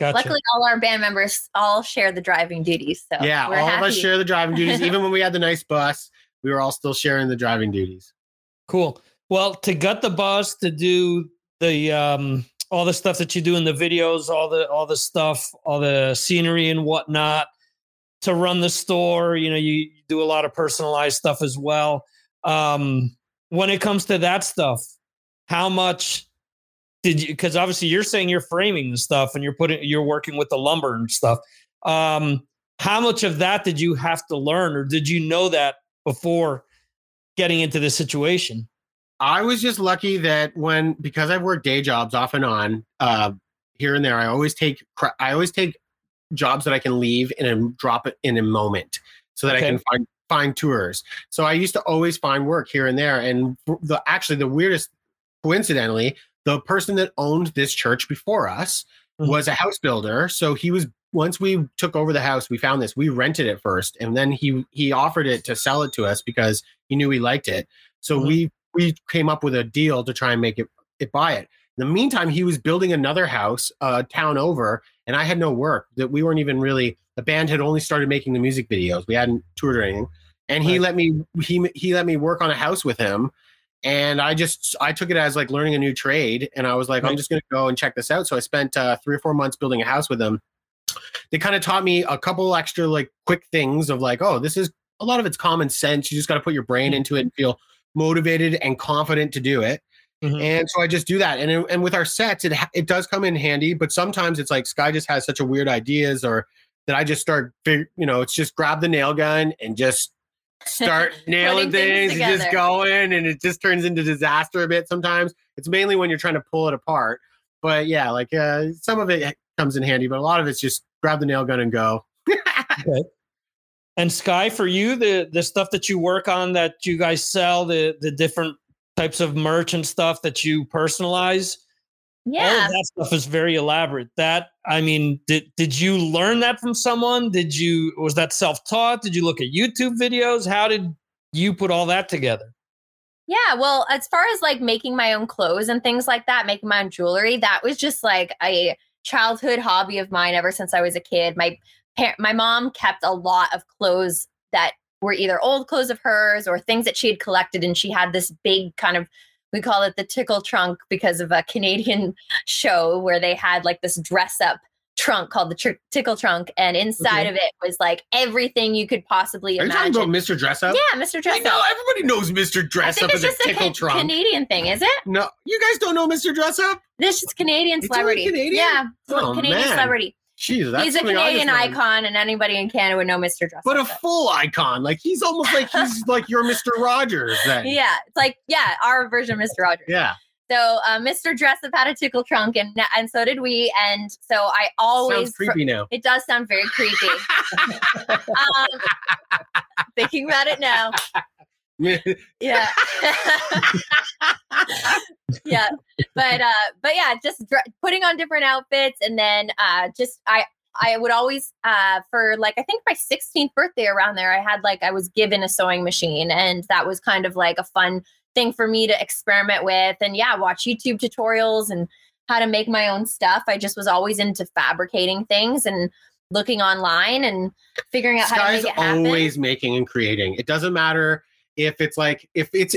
Gotcha. Luckily, all our band members all share the driving duties. So yeah, we're all happy. of us share the driving duties. Even when we had the nice bus, we were all still sharing the driving duties. Cool. Well, to gut the bus, to do the um all the stuff that you do in the videos, all the all the stuff, all the scenery and whatnot, to run the store, you know, you, you do a lot of personalized stuff as well. Um, when it comes to that stuff, how much did you because obviously you're saying you're framing the stuff and you're putting you're working with the lumber and stuff. Um, how much of that did you have to learn, or did you know that before getting into this situation? I was just lucky that when because I've worked day jobs off and on uh, here and there, I always take I always take jobs that I can leave and drop it in a moment so that Okay. I can find find tours. So I used to always find work here and there. And the actually the weirdest, coincidentally, the person that owned this church before us Mhm. was a house builder. So he was once we took over the house, we found this. We rented it first, and then he he offered it to sell it to us because he knew we liked it. So Mhm. we we came up with a deal to try and make it it buy it. In the meantime, he was building another house, uh, town over, and I had no work. That we weren't even really. The band had only started making the music videos. We hadn't toured or anything, and he Right. let me he he let me work on a house with him. And I just I took it as like learning a new trade, and I was like, Right. I'm just gonna go and check this out. So I spent uh, three or four months building a house with him. They kind of taught me a couple extra like quick things of like, oh, this is a lot of it's common sense. You just got to put your brain Mhm. into it and feel motivated and confident to do it. Mhm. And so I just do that. And and with our sets, it it does come in handy. But sometimes it's like Skye just has such a weird ideas, or that I just start, you know, it's just grab the nail gun and just start nailing things things and just going, and it just turns into disaster a bit. Sometimes it's mainly when you're trying to pull it apart. But yeah, like uh, some of it comes in handy, but a lot of it's just grab the nail gun and go. And Skye, for you, the the stuff that you work on that you guys sell, the the different types of merch and stuff that you personalize, all yeah. of that stuff is very elaborate. That I mean, did did you learn that from someone? Did you was that self taught? Did you look at YouTube videos? How did you put all that together? Yeah, well, as far as like making my own clothes and things like that, making my own jewelry, that was just like a childhood hobby of mine ever since I was a kid. My par- my mom kept a lot of clothes that were either old clothes of hers or things that she had collected and she had this big kind of we call it the tickle trunk because of a Canadian show where they had like this dress up trunk called the tr- tickle trunk and inside Okay. of it was like everything you could possibly Are you talking imagine. about Mr. Dress Up? yeah, Mr. Dress Up. everybody knows Mr. Dress Up it's as a just a tickle trunk. Canadian thing, is it? No, you guys don't know Mr. Dress Up? This is Canadian It's celebrity. Canadian? Yeah, Oh, Canadian man. celebrity. Jeez, he's a something I just Canadian icon, and anybody in Canada would know Mr. Dress. but a full icon. Like he's almost like he's like your Mr. Rogers. Then. yeah, it's like yeah, our version of Mr. Rogers. Yeah. So uh, Mr. Dress Up had a tickle trunk, and and so did we. And so I always Sounds creepy now. It does sound very creepy. um, thinking about it now, yeah, yeah. But uh, but yeah, just dr- putting on different outfits, and then uh, just I I would always uh for like I think my 16th birthday around there, I had like I was given a sewing machine, and that was kind of like a fun thing for me to experiment with, and yeah, watch YouTube tutorials and how to make my own stuff. I just was always into fabricating things and looking online and figuring out how to make it happen. always making and creating. It doesn't matter if it's like if it's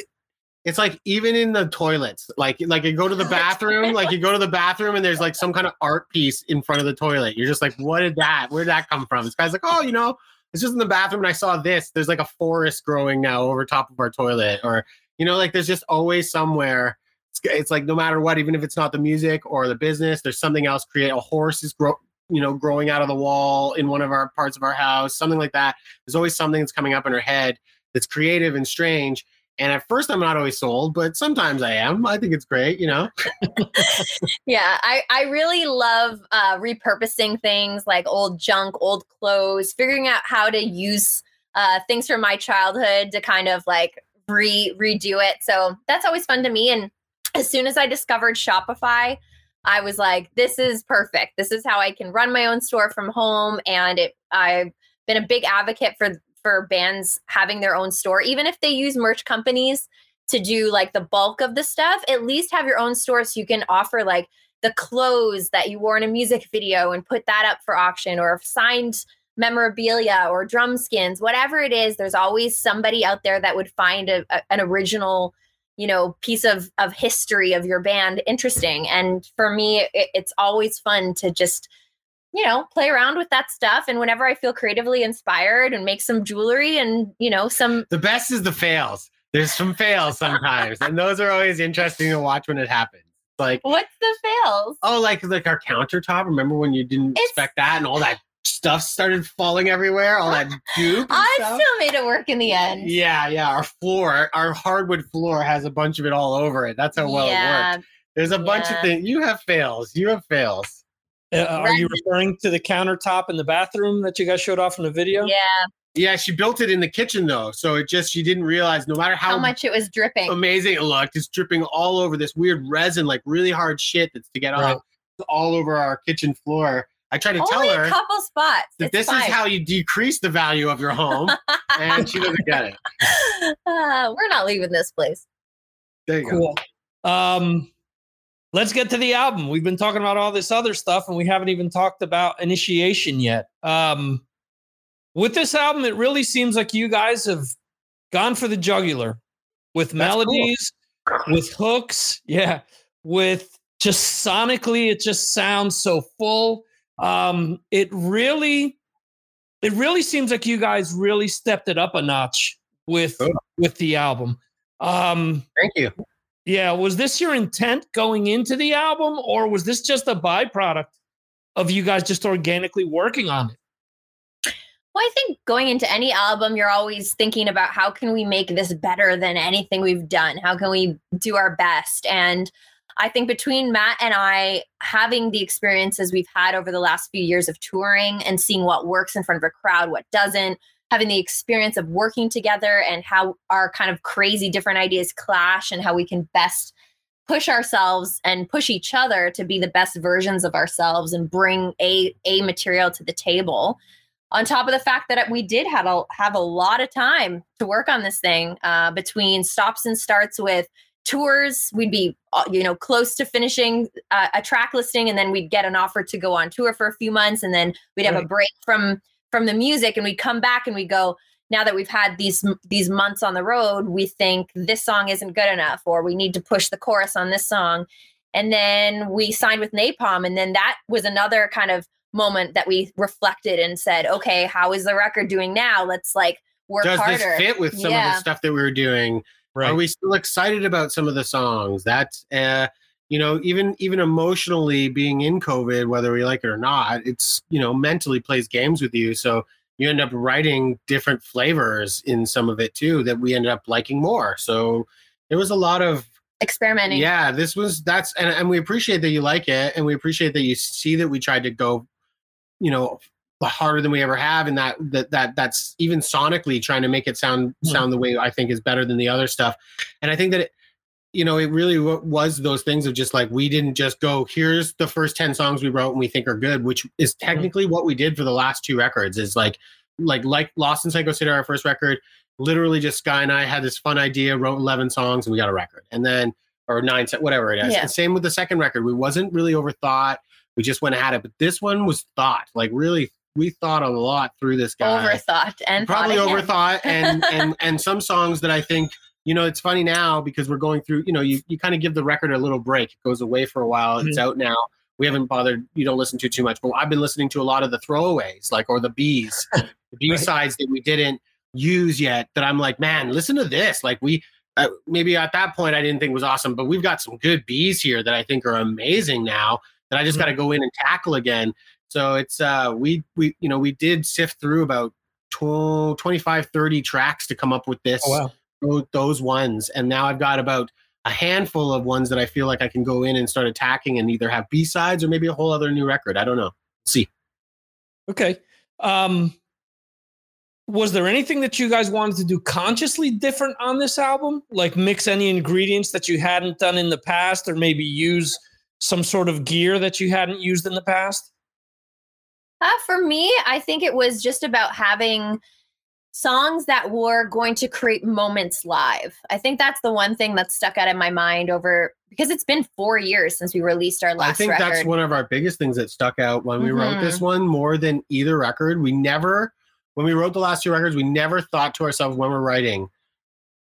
it's like even in the toilets, like like you go to the bathroom, like you go to the bathroom and there's like some kind of art piece in front of the toilet. You're just like, what did that? Where did that come from? This guy's like, oh, you know, it's just in the bathroom and I saw this. There's like a forest growing now over top of our toilet, or you know, like there's just always somewhere. It's, it's like no matter what, even if it's not the music or the business, there's something else. Create a horse is grow, you know, growing out of the wall in one of our parts of our house, something like that. There's always something that's coming up in her head that's creative and strange. And at first, I'm not always sold, but sometimes I am. I think it's great, you know. yeah, I I really love uh, repurposing things like old junk, old clothes, figuring out how to use uh, things from my childhood to kind of like re redo it. So that's always fun to me. And as soon as I discovered Shopify, I was like, this is perfect. This is how I can run my own store from home. And it, I've been a big advocate for for bands having their own store, even if they use merch companies to do like the bulk of the stuff. At least have your own store so you can offer like the clothes that you wore in a music video and put that up for auction, or signed memorabilia or drum skins, whatever it is. There's always somebody out there that would find a, a, an original you know piece of of history of your band interesting and for me it, it's always fun to just you know play around with that stuff and whenever i feel creatively inspired and make some jewelry and you know some the best is the fails there's some fails sometimes and those are always interesting to watch when it happens like what's the fails oh like like our countertop remember when you didn't it's, expect that and all that stuff started falling everywhere, all that goop. I stuff. still made it work in the end. Yeah, yeah. Our floor, our hardwood floor has a bunch of it all over it. That's how well yeah. it worked. There's a yeah. bunch of things. You have fails. You have fails. Uh, are you referring to the countertop in the bathroom that you guys showed off in the video? Yeah. Yeah, she built it in the kitchen though, so it just she didn't realize no matter how, how much it was dripping. Amazing it looked. It's dripping all over this weird resin, like really hard shit that's to get right. off all over our kitchen floor. I try to Only tell her a couple spots. that it's this fine. is how you decrease the value of your home, and she doesn't get it. Uh, we're not leaving this place. There you cool. go. Um, let's get to the album. We've been talking about all this other stuff, and we haven't even talked about initiation yet. Um, with this album, it really seems like you guys have gone for the jugular with That's melodies, cool. with hooks, yeah, with just sonically, it just sounds so full. Um, it really, it really seems like you guys really stepped it up a notch with with the album. Um, Thank you. Yeah, was this your intent going into the album, or was this just a byproduct of you guys just organically working on it? Well, I think going into any album, you're always thinking about how can we make this better than anything we've done? How can we do our best? And I think between Matt and I having the experiences we've had over the last few years of touring and seeing what works in front of a crowd, what doesn't, having the experience of working together and how our kind of crazy different ideas clash and how we can best push ourselves and push each other to be the best versions of ourselves and bring a a material to the table on top of the fact that we did have a have a lot of time to work on this thing uh, between stops and starts with tours we'd be uh, you know close to finishing uh, a track listing and then we'd get an offer to go on tour for a few months and then we'd have right. a break from from the music and we'd come back and we go now that we've had these these months on the road we think this song isn't good enough or we need to push the chorus on this song and then we signed with napalm and then that was another kind of moment that we reflected and said okay how is the record doing now let's like work does harder this fit with some yeah. of the stuff that we were doing Right. Are we still excited about some of the songs? That's uh, you know, even even emotionally being in COVID, whether we like it or not, it's you know mentally plays games with you. So you end up writing different flavors in some of it too that we ended up liking more. So it was a lot of experimenting. Yeah, this was that's and, and we appreciate that you like it and we appreciate that you see that we tried to go, you know, harder than we ever have and that that that that's even sonically trying to make it sound hmm. sound the way I think is better than the other stuff and I think that it, you know it really w- was those things of just like we didn't just go here's the first 10 songs we wrote and we think are good which is hmm. technically what we did for the last two records is like like like Lost in Cyco City our first record literally just Skye and I had this fun idea wrote 11 songs and we got a record. And then or nine set, whatever it is. Yeah. and same with the second record. We wasn't really overthought. We just went at it. But this one was thought. Like really we thought a lot through this guy. Overthought and probably overthought and and and some songs that I think you know it's funny now because we're going through you know you, you kind of give the record a little break it goes away for a while mm-hmm. it's out now we haven't bothered you don't listen to too much but i've been listening to a lot of the throwaways like or the bees the b sides right. that we didn't use yet that i'm like man listen to this like we uh, maybe at that point i didn't think was awesome but we've got some good bees here that i think are amazing now that i just mm-hmm. got to go in and tackle again so it's uh we we you know we did sift through about 25 30 tracks to come up with this oh, wow. Those, those ones, and now I've got about a handful of ones that I feel like I can go in and start attacking and either have B sides or maybe a whole other new record. I don't know. See. Okay. Um, was there anything that you guys wanted to do consciously different on this album? Like mix any ingredients that you hadn't done in the past, or maybe use some sort of gear that you hadn't used in the past? Uh, for me, I think it was just about having songs that were going to create moments live. I think that's the one thing that stuck out in my mind over because it's been four years since we released our last. I think record. that's one of our biggest things that stuck out when we mm-hmm. wrote this one more than either record. We never, when we wrote the last two records, we never thought to ourselves when we're writing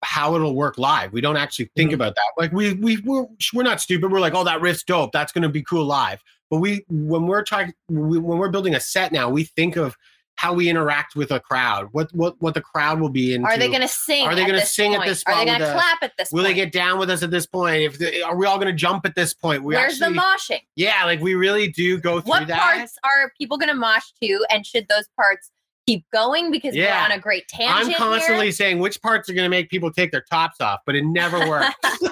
how it'll work live. We don't actually think mm-hmm. about that. Like we we we're, we're not stupid. We're like, oh, that riff's dope. That's going to be cool live. But we when we're trying we, when we're building a set now, we think of how we interact with a crowd, what what what the crowd will be in. Are they going to sing? Are they going to sing point? at this point? Are they going to uh, clap at this? Will point? they get down with us at this point? If the, are we all going to jump at this point? We Where's actually, the moshing? Yeah, like we really do go through what that. What parts are people going to mosh to, and should those parts keep going because yeah. we're on a great tangent? I'm constantly here? saying which parts are going to make people take their tops off, but it never works.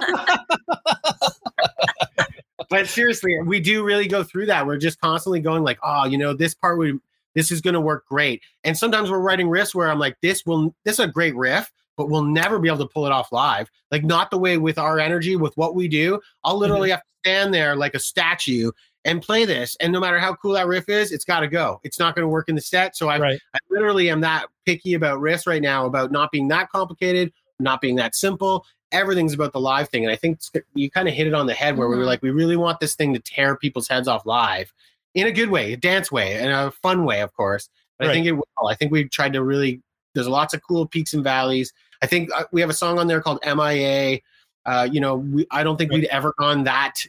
but seriously, we do really go through that. We're just constantly going like, oh, you know, this part would this is going to work great. And sometimes we're writing riffs where I'm like, this will, this is a great riff, but we'll never be able to pull it off live. Like not the way with our energy, with what we do. I'll literally mm-hmm. have to stand there like a statue and play this. And no matter how cool that riff is, it's got to go. It's not going to work in the set. So I, right. I literally am that picky about riffs right now, about not being that complicated, not being that simple. Everything's about the live thing. And I think you kind of hit it on the head where mm-hmm. we were like, we really want this thing to tear people's heads off live in a good way, a dance way, and a fun way, of course. But right. I think it will. I think we tried to really. There's lots of cool peaks and valleys. I think uh, we have a song on there called MIA. Uh, you know, we, I don't think right. we'd ever gone that.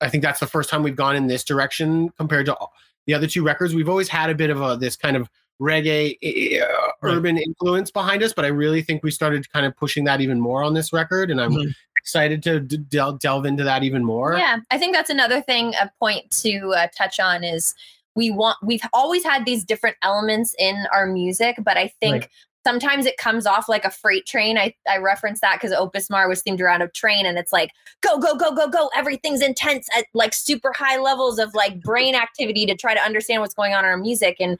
I think that's the first time we've gone in this direction compared to the other two records. We've always had a bit of a this kind of reggae uh, right. urban influence behind us, but I really think we started kind of pushing that even more on this record, and I'm mm-hmm. Excited to d- delve into that even more. Yeah, I think that's another thing, a point to uh, touch on is we want we've always had these different elements in our music, but I think. Right. Sometimes it comes off like a freight train. I, I reference that because Opus Mar was themed around a train and it's like, go, go, go, go, go. Everything's intense at like super high levels of like brain activity to try to understand what's going on in our music. And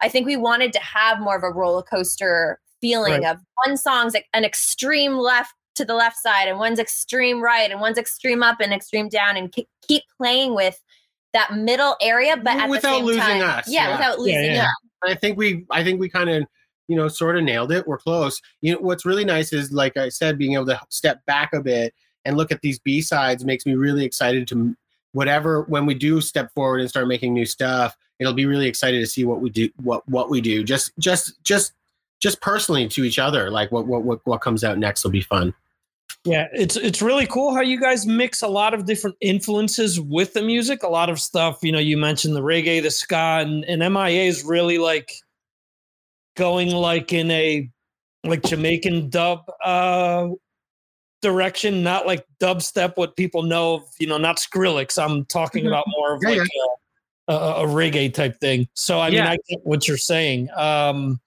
I think we wanted to have more of a roller coaster feeling right. of one song's like an extreme left to the left side and one's extreme right and one's extreme up and extreme down and keep playing with that middle area but at without losing time, us yeah, yeah, without losing yeah, yeah. i think we i think we kind of you know sort of nailed it. We're close. You know what's really nice is like i said being able to step back a bit and look at these b sides makes me really excited to whatever when we do step forward and start making new stuff it'll be really excited to see what we do what what we do. Just just just just personally to each other like what what what, what comes out next will be fun yeah it's it's really cool how you guys mix a lot of different influences with the music a lot of stuff you know you mentioned the reggae the ska and, and mia is really like going like in a like jamaican dub uh direction not like dubstep what people know of you know not skrillex i'm talking mm-hmm. about more of yeah, like yeah a, a reggae type thing. So I yeah. mean, I get what you're saying. Um,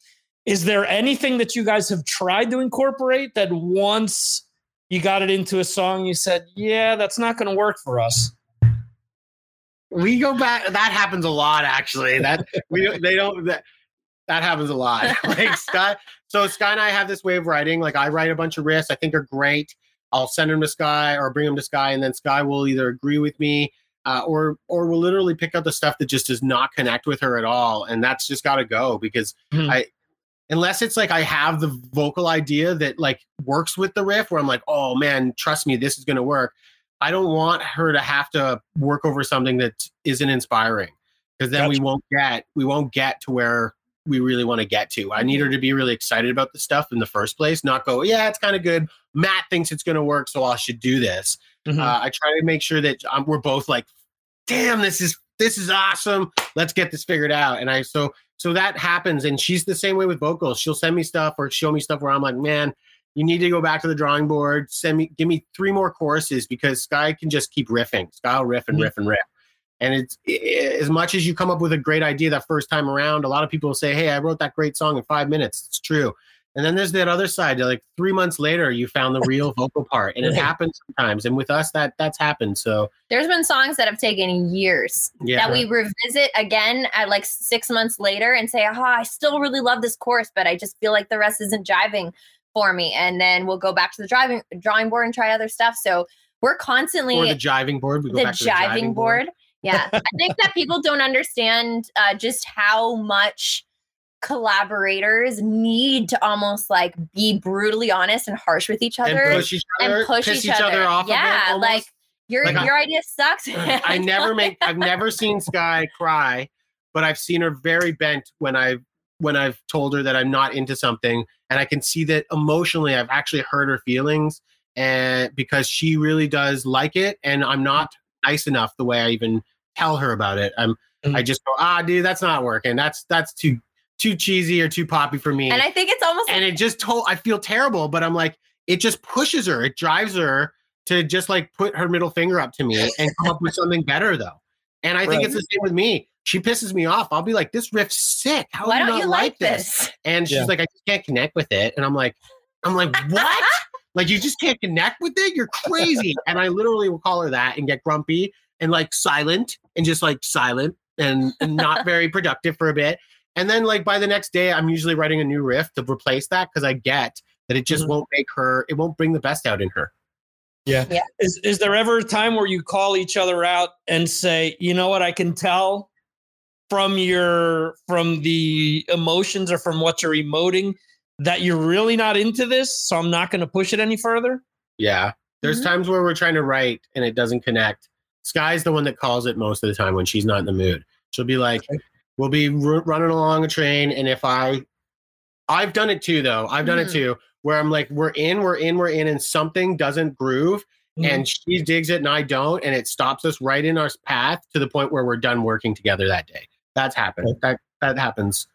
is there anything that you guys have tried to incorporate that once you got it into a song, you said, "Yeah, that's not going to work for us"? We go back. That happens a lot, actually. That we they don't. That, that happens a lot. like Skye. So Skye and I have this way of writing. Like I write a bunch of riffs I think are great. I'll send them to Skye or bring them to Skye, and then Skye will either agree with me uh, or or will literally pick up the stuff that just does not connect with her at all, and that's just got to go because mm-hmm. I unless it's like I have the vocal idea that like works with the riff where I'm like, oh man, trust me, this is gonna work. I don't want her to have to work over something that isn't inspiring because then gotcha. we won't get we won't get to where we really want to get to. I need her to be really excited about the stuff in the first place, not go, yeah, it's kind of good. Matt thinks it's going to work, so I should do this. Mm-hmm. Uh, I try to make sure that um, we're both like damn, this is this is awesome. Let's get this figured out. And I so so that happens. And she's the same way with vocals. She'll send me stuff or show me stuff where I'm like, man, you need to go back to the drawing board. Send me, give me three more choruses because Skye can just keep riffing. Skye will riff and mm-hmm. riff and riff. And it's it, as much as you come up with a great idea that first time around, a lot of people will say, Hey, I wrote that great song in five minutes. It's true. And then there's that other side. Like three months later, you found the real vocal part, and it happens sometimes. And with us, that that's happened. So There's been songs that have taken years yeah, that we revisit again at like six months later and say, oh, I still really love this chorus, but I just feel like the rest isn't jiving for me. And then we'll go back to the driving drawing board and try other stuff. So we're constantly or the jiving board. We go the back to the jiving board. Yeah. I think that people don't understand uh, just how much collaborators need to almost like be brutally honest and harsh with each and other push each and other, push piss each other. off. Yeah, a bit, like your Like I- your idea sucks. I never make. I've never seen Skye cry, but I've seen her very bent when I've when I've told her that I'm not into something, and I can see that emotionally I've actually hurt her feelings, and because she really does like it, and I'm not nice enough the way I even tell her about it. I'm. I Mhm. just go, ah, dude, that's not working. That's that's too too cheesy or too poppy for me. and I think it's almost and it just told I feel terrible, but I'm like, it just pushes her, it drives her to just like put her middle finger up to me and come up with something better though. And I think Right. it's the same with me. She pisses me off. I'll be like, this riff's sick. How why do you don't not you like this? And she's Yeah. like, I just can't connect with it. And I'm like, I'm like, what? like you just can't connect with it? You're crazy. and I literally will call her that and get grumpy and like silent and just like silent and, and not very productive for a bit. And then like by the next day, I'm usually writing a new riff to replace that because I get that it just Mhm. won't make her, it won't bring the best out in her. Yeah. yeah. Is is there ever a time where you call each other out and say, you know what, I can tell from your from the emotions or from what you're emoting that you're really not into this, so I'm not going to push it any further? Yeah. There's Mhm. times where we're trying to write and it doesn't connect. Skye's the one that calls it most of the time when she's not in the mood. She'll be like, Okay. We'll be r- running along a train. And if I, I've done it too, though. I've done it Mhm. too, where I'm like, we're in, we're in, we're in, and something doesn't groove. And she digs it and I don't. And it stops us right in our path to the point where we're done working together that day. That's happened. That, that happens.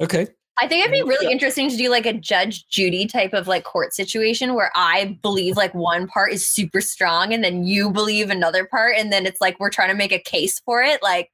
okay. I think it'd be really Yeah. interesting to do like a Judge Judy type of like court situation where I believe like one part is super strong and then you believe another part. And then it's like we're trying to make a case for it. Like,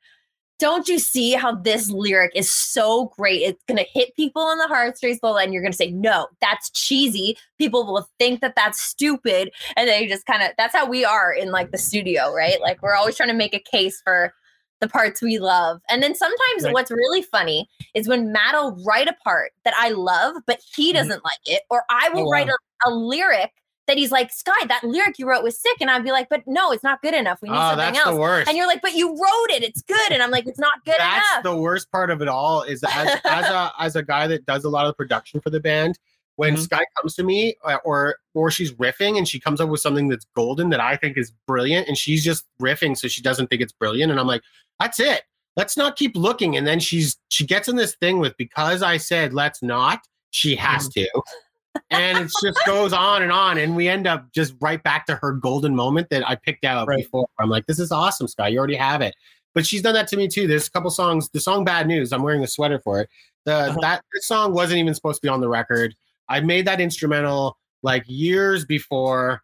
don't you see how this lyric is so great? It's going to hit people on the heartstrings, but then you're going to say, no, that's cheesy. People will think that that's stupid. And they just kind of, that's how we are in like the studio, right? Like, we're always trying to make a case for the parts we love. And then sometimes Right. what's really funny is when Matt will write a part that I love, but he Mhm. doesn't like it, or I will Oh, wow. write a, a lyric that he's like, Skye, that lyric you wrote was sick. And I'd be like, but no, it's not good enough. We need Oh, something that's else. the worst. And you're like, but you wrote it. It's good. And I'm like, it's not good that's enough. the worst part of it all is as, as a as a guy that does a lot of the production for the band when Mhm. Skye comes to me uh, or or she's riffing and she comes up with something that's golden that i think is brilliant and she's just riffing so she doesn't think it's brilliant and i'm like that's it let's not keep looking and then she's she gets in this thing with because i said let's not she has to and it just goes on and on. And we end up just right back to her golden moment that i picked out Right. before. I'm like this is awesome Skye you already have it. But she's done that to me too. There's a couple songs the song bad news i'm wearing a sweater for it. The Uh-huh. that this song wasn't even supposed to be on the record. I made that instrumental like years before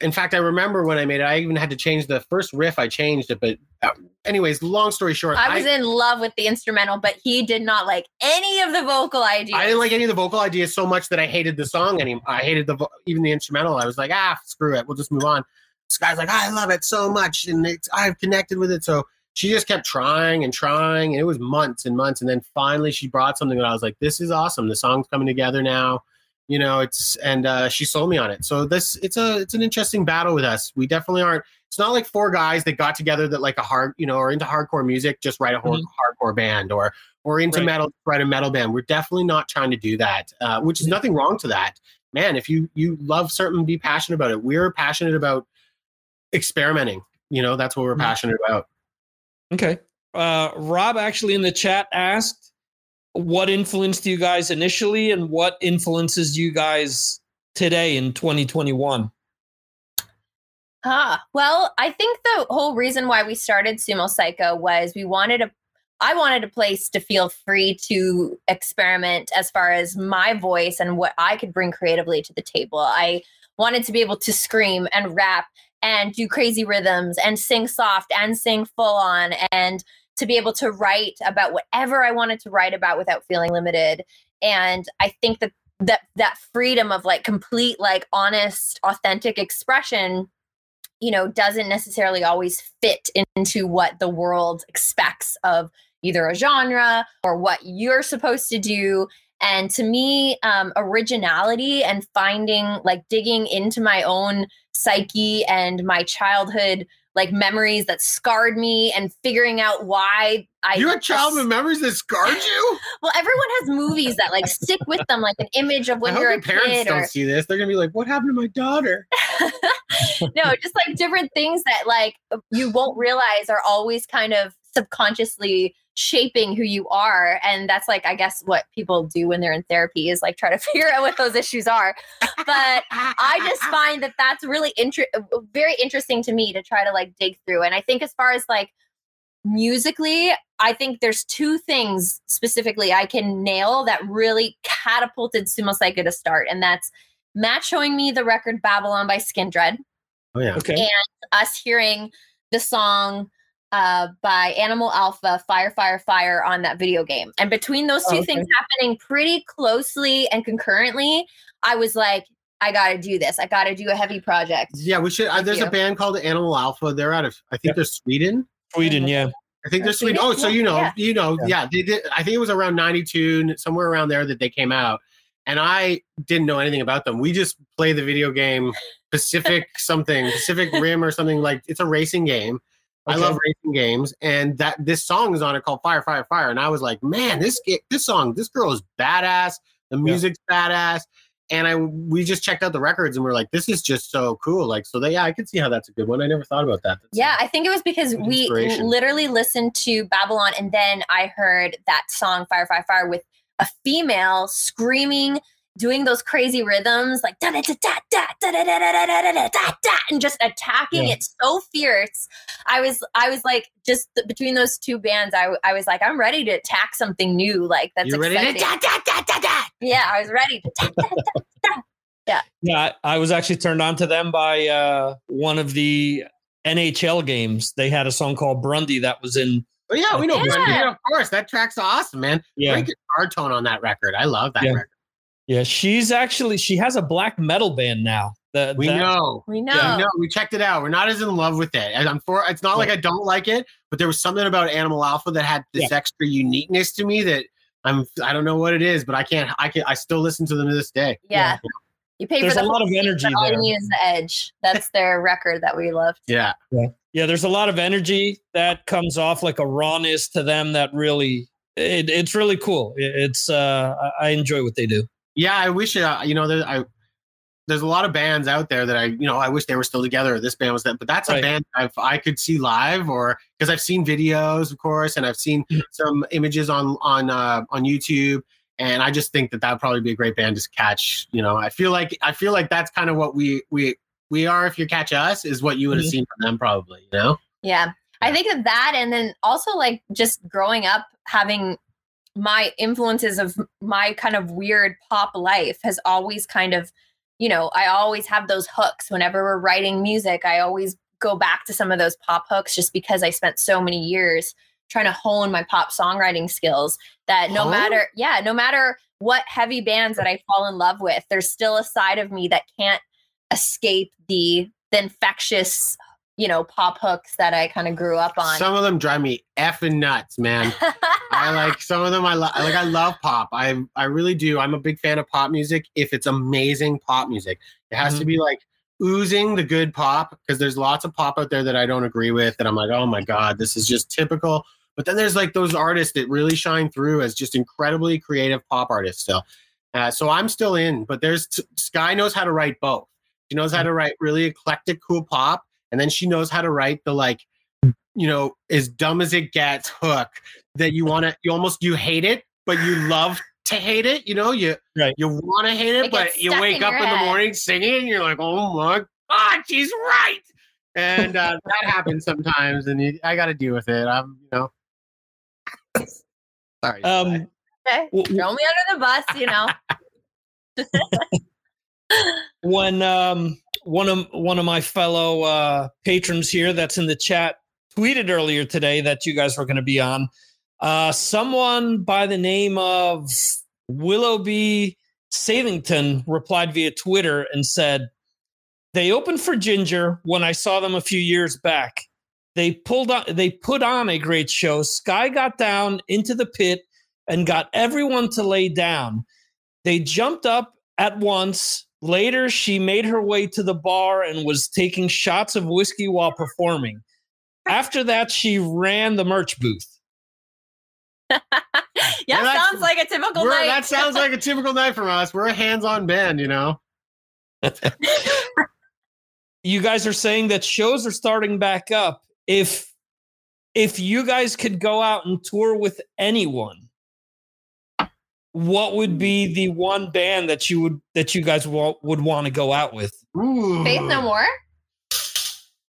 in fact i remember when i made it i even had to change the first riff i changed it but uh, anyways long story short I was in love with the instrumental, but he did not like any of the vocal ideas. I didn't like any of the vocal ideas so much that I hated the song anymore. I hated the even the instrumental. I was like, ah, screw it. We'll just move on. This guy's like, I love it so much, and it's I've connected with it. So she just kept trying and trying, and it was months and months, and then finally she brought something that I was like, this is awesome. The song's coming together now. You know, it's and uh, she sold me on it. So this it's a it's an interesting battle with us. We definitely aren't. It's not like four guys that got together that like a hard, you know, are into hardcore music, just write a hor- hardcore band, or or into Right. metal, write a metal band. We're definitely not trying to do that, uh, which is nothing wrong to that. Man, if you you love certain be passionate about it. We're passionate about experimenting. You know, that's what we're Mhm. passionate about. Okay. Uh, Rob actually in the chat asked, what influenced you guys initially and what influences you guys today in 2021? Ah, well, I think the whole reason why we started Sumo Cyco was we wanted a I wanted a place to feel free to experiment as far as my voice and what I could bring creatively to the table. I wanted to be able to scream and rap and do crazy rhythms and sing soft and sing full on and to be able to write about whatever I wanted to write about without feeling limited. And I think that that that freedom of like complete like honest authentic expression you know doesn't necessarily always fit into what the world expects of either a genre or what you're supposed to do and to me um, originality and finding like digging into my own psyche and my childhood like memories that scarred me and figuring out why I You had childhood memories that scarred you? well everyone has movies that like stick with them like an image of when you're your a parents kid don't or see this. They're gonna be like, "What happened to my daughter?" no just like different things that like you won't realize are always kind of subconsciously shaping who you are and that's like i guess what people do when they're in therapy is like try to figure out what those issues are but I just find that that's really inter- very interesting to me to try to like dig through. And I think as far as like musically, I think there's two things specifically I can nail that really catapulted Sumo Cyco to start, and that's Matt showing me the record Babylon by Skindred, Oh yeah. Okay. and us hearing the song uh, by Animal Alpha, Fire, Fire, Fire on that video game. And between those two Oh, okay. things happening pretty closely and concurrently, I was like, I got to do this. I got to do a heavy project. Yeah, we should. Uh, there's you. a band called Animal Alpha. They're out of, I think Yeah. they're Sweden. Sweden, yeah. I think they're Sweden. Sweden? Oh, so you know, yeah. you know, Yeah. yeah. They did. I think it was around '92, somewhere around there, that they came out, and I didn't know anything about them. We just play the video game Pacific something, Pacific Rim or something like. It's a racing game. I love racing games, and that this song is on it called Fire, Fire, Fire, and I was like, man, this this song, this girl is badass. The music's badass. And I we just checked out the records and we are like, this is just so cool. Like, so they, yeah, I could see how that's a good one. I never thought about that. That's Yeah, I think it was because we literally listened to Babylon and then I heard that song Fire Fire Fire with a female screaming doing those crazy rhythms like da da da da da da da da da da da da da da and just attacking Yeah. it so fierce. I was I was like just th- between those two bands I, I was like I'm ready to attack something new like that's you ready exciting. to da, da, da, da, da. Yeah, I was ready to attack that. Yeah, I, I was actually turned on to them by uh, one of the NHL games. They had a song called Bundy that was in. Oh yeah, we know. Yeah. Brendan. Yeah, of course. That track's awesome, man. Yeah, Great guitar tone on that record. I love that Yeah. record. Yeah. She's actually she has a black metal band now. The, We that- know. We know. Yeah, We know. We checked it out. We're not as in love with it. And I'm for. It's not like I don't like it, but there was something about Animal Alpha that had this extra uniqueness to me that I'm. I don't know what it is, but I can't. I can. I still listen to them to this day. Yeah. You pay There's for the a lot of energy but all there. you need is the edge. That's their record that we loved. Yeah. Yeah, Yeah. there's a lot of energy that comes off like a rawness to them that really it, it's really cool. It- It's uh I I enjoy what they do. Yeah. I wish. Uh, you know. There, I. There's a lot of bands out there that I, you know, I wish they were still together. This band was that, but that's a band I've, I could see live, or because I've seen videos, of course, and I've seen Mm. some images on on uh, on YouTube, and I just think that that would probably be a great band to catch. You know, I feel like I feel like that's kind of what we we we are. If you catch us, is what you would have Mhm. seen from them, probably. You know. Yeah. I think of that and then also like just growing up having my influences of my kind of weird pop life has always kind of, you know, I always have those hooks whenever we're writing music. I always go back to some of those pop hooks just because I spent so many years trying to hone my pop songwriting skills that no Huh? matter yeah, no matter what heavy bands that I fall in love with, there's still a side of me that can't escape the the infectious, you know, pop hooks that I kind of grew up on. Some of them drive me effing nuts, man. I like some of them. I lo- like. I love pop. I I really do. I'm a big fan of pop music. If it's amazing pop music, it has to Mhm. be like oozing the good pop. Because there's lots of pop out there that I don't agree with. That I'm like, oh my god, this is just typical. But then there's like those artists that really shine through as just incredibly creative pop artists. Still, uh, so I'm still in. But there's Skye knows how to write both. She knows how to write really eclectic, cool pop, and then she knows how to write the like you know, as dumb as it gets hook that you want to, you almost, you hate it, but you love to hate it. You know, you, Right. you want to hate it, It but you wake in up your in the morning singing and you're like, oh my God, she's right. And uh, that happens sometimes. And you, I got to deal with it. I'm, you know, sorry. Um okay. w- Throw me under the bus, you know. when um one of one of my fellow uh patrons here that's in the chat tweeted earlier today that you guys were going to be on uh someone by the name of willoughby Salington replied via Twitter and said, They opened for Ginger when I saw them a few years back. They pulled on they put on a great show. Skye got down into the pit and got everyone to lay down. They jumped up at once. Later, she made her way to the bar and was taking shots of whiskey while performing. After that, she ran the merch booth. yeah, Well, that's- sounds like a typical night. that sounds like a typical night from us. We're a hands-on band, you know. you guys are saying that shows are starting back up. If if you guys could go out and tour with anyone, what would be the one band that you would that you guys wa- would want to go out with? Ooh. Faith No More.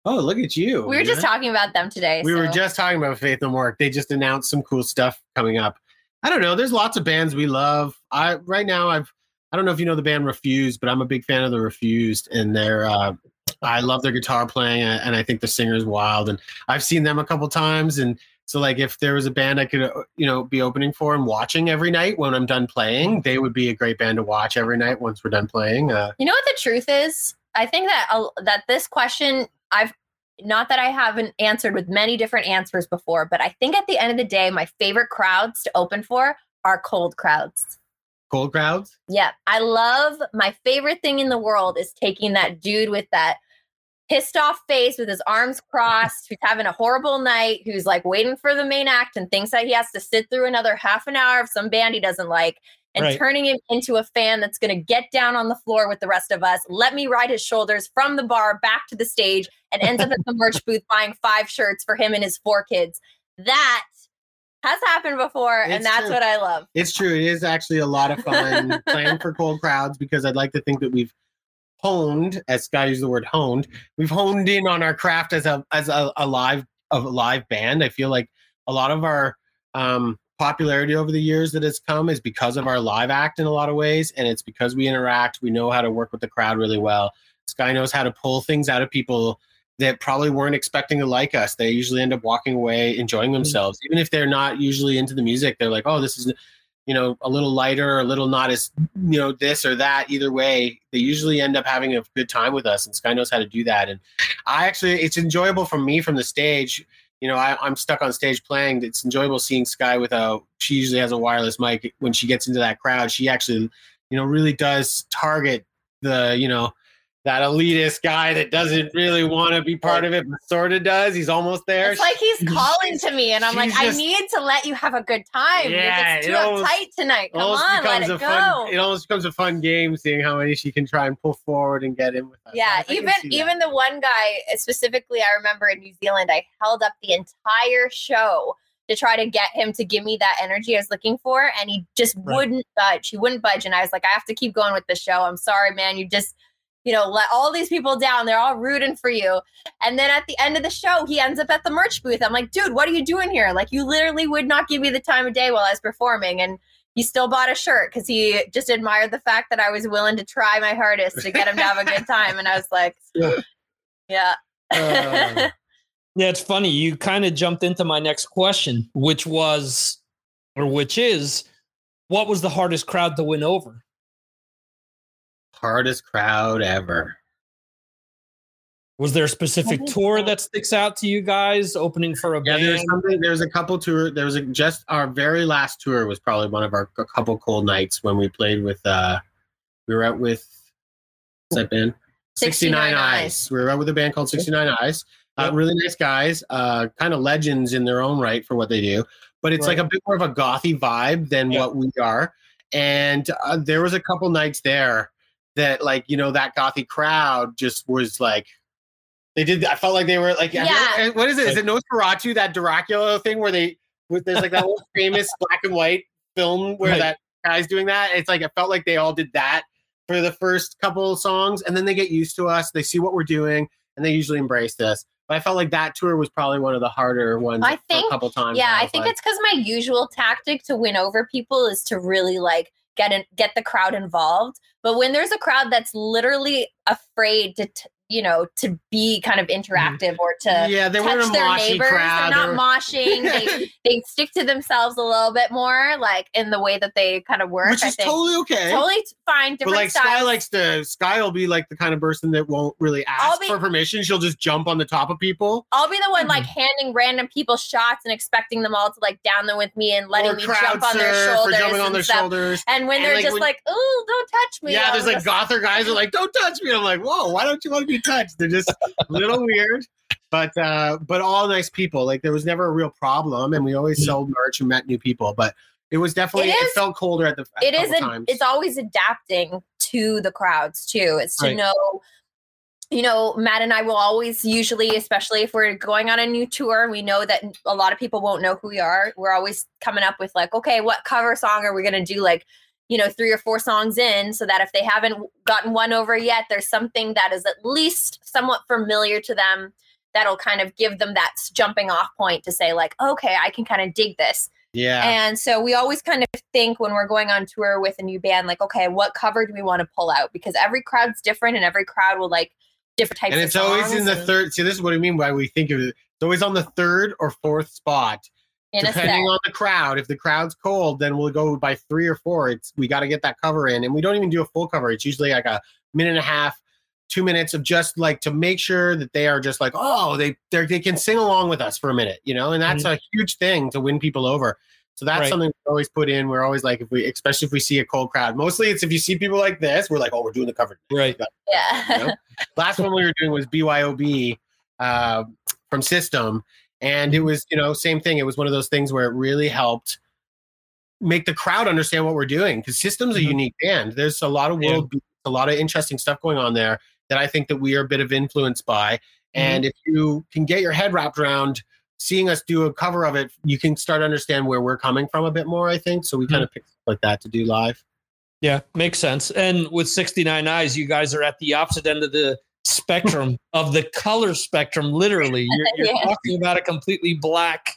Oh, look at you. We were just talking about them today. We were just talking about Faith No More. They just announced some cool stuff coming up. I don't know. There's lots of bands we love. I right now I've I don't know if you know the band Refused, but I'm a big fan of the Refused, and they're uh, I love their guitar playing, and I think the singer is wild. And I've seen them a couple times, and so like if there was a band I could uh, you know be opening for and watching every night when I'm done playing, they would be a great band to watch every night once we're done playing. Uh, You know what the truth is? I think that uh, that this question I've not that I haven't answered with many different answers before, but I think at the end of the day, my favorite crowds to open for are cold crowds. cold crowds. Yeah, I love my favorite thing in the world is taking that dude with that pissed off face with his arms crossed, who's having a horrible night, who's like waiting for the main act and thinks that he has to sit through another half an hour of some band he doesn't like, and Right. turning him into a fan that's going to get down on the floor with the rest of us, let me ride his shoulders from the bar back to the stage, and ends up at the merch booth buying five shirts for him and his four kids. That has happened before, and that's true. what I love. It's true. It is actually a lot of fun playing for cold crowds because I'd like to think that we've honed, as Skye used the word honed, we've honed in on our craft as a as a, a live of a live band. I feel like a lot of our um, popularity over the years that has come is because of our live act in a lot of ways, and it's because we interact. We know how to work with the crowd really well. Skye knows how to pull things out of people that probably weren't expecting to like us. They usually end up walking away enjoying themselves, even if they're not usually into the music. They're like, "Oh, this is." You know a little lighter or a little not as you know this or that either way they usually end up having a good time with us and Skye knows how to do that and i actually it's enjoyable for me from the stage you know I, i'm stuck on stage playing it's enjoyable seeing Skye with a she usually has a wireless mic when she gets into that crowd she actually you know really does target the you know that elitist guy that doesn't really want to be part of it but sort of does he's almost there It's like he's calling to me, and I'm like, she's I need to let you have a good time. Yeah, You're just it too almost- uptight tonight. Come on, let it go. fun. It almost becomes a fun game, seeing how many she can try and pull forward and get in with us. Yeah, I can even even the one guy uh, specifically, I remember in New Zealand, I held up the entire show to try to get him to give me that energy I was looking for, and he just Right. wouldn't budge. He wouldn't budge, and I was like, I have to keep going with the show. I'm sorry, man. You just you know, let all these people down. They're all rooting for you. And then at the end of the show, he ends up at the merch booth. I'm like, dude, what are you doing here? Like, you literally would not give me the time of day while I was performing. And he still bought a shirt because he just admired the fact that I was willing to try my hardest to get him to have a good time. And I was like, yeah. Uh, Yeah, it's funny. You kind of jumped into my next question, which was, or which is, what was the hardest crowd to win over? Hardest crowd ever. Was there a specific tour that sticks out to you guys opening for a Yeah, band? there's something. There's a couple tour. There was a just our very last tour was probably one of our a couple cold nights when we played with. uh We were out with what's that band? 69 Eyes. We were out with a band called 69 Eyes. Uh, Yep. Really nice guys, uh, kind of legends in their own right for what they do. But it's Right. like a bit more of a gothy vibe than Yeah. what we are. And uh, there was a couple nights there that, like, you know, that gothy crowd just was like, they did. I felt like they were like, Yeah. what is it? Is it Nosferatu that Dracula thing where they with there's like that whole famous black and white film where Right. that guy's doing that? It's like I felt like they all did that for the first couple of songs, and then they get used to us. They see what we're doing, and they usually embrace this. But I felt like that tour was probably one of the harder ones. I for think- a couple times. Yeah, where I think like, it's because my usual tactic to win over people is to really like get in, get the crowd involved. But when there's a crowd that's literally afraid to t- you know, to be kind of interactive or to yeah, they touch their neighbors crowd they're not were- moshing. They they stick to themselves a little bit more, like in the way that they kind of work. which I is totally okay. totally fine. but Different like styles. Skye likes to Skye will be like the kind of person that won't really ask be- for permission. She'll just jump on the top of people. I'll be the one like Mm-hmm. handing random people shots and expecting them all to like down them with me and letting or me jump on their shoulders. jumping on and their stuff. shoulders. And when And, they're like, just when- like, "Ooh, don't touch me," Yeah, there's like gother guys are like, "Don't touch me." I'm like, "Whoa, why don't you want to be touched?" They're just a little weird, but uh, but all nice people. Like there was never a real problem, and we always Mhm. sold merch and met new people. But it was definitely It it, is- felt colder at the a it is a, times. it's always adapting to the crowds too it's to Right. know you know matt and i will always usually especially if we're going on a new tour and we know that a lot of people won't know who we are we're always coming up with like okay what cover song are we going to do like you know three or four songs in so that if they haven't gotten one over yet there's something that is at least somewhat familiar to them that'll kind of give them that jumping off point to say like okay i can kind of dig this yeah. and so we always kind of think when we're going on tour with a new band, like, okay, what cover do we want to pull out? Because every crowd's different and every crowd will like different types and it's always in the and third. See, this is what I mean by we think of it. It's always on the third or fourth spot, in a depending on the crowd. If the crowd's cold, then we'll go by three or four. It's we got to get that cover in, and we don't even do a full cover. It's usually like a minute and a half, two minutes of just like to make sure that they are just like, oh, they they they can sing along with us for a minute, you know, and that's a huge thing to win people over. So that's Right. something we always put in. We're always like, if we, especially if we see a cold crowd, mostly it's if you see people like this, we're like, oh, we're doing the cover. Right. Yeah. You know? Last one we were doing was BYOB uh, from System, and it was you know same thing. It was one of those things where it really helped make the crowd understand what we're doing because System's a Mhm. unique band. There's a lot of world, beats, a lot of interesting stuff going on there that I think that we are a bit of influence by. Mm-hmm. And if you can get your head wrapped around seeing us do a cover of it, you can start to understand where we're coming from a bit more. I think so. We Mm-hmm. kind of picked stuff like that to do live. Yeah, makes sense. And with 69 Eyes, you guys are at the opposite end of the spectrum of the color spectrum, literally. You're, you're Yeah. talking about a completely black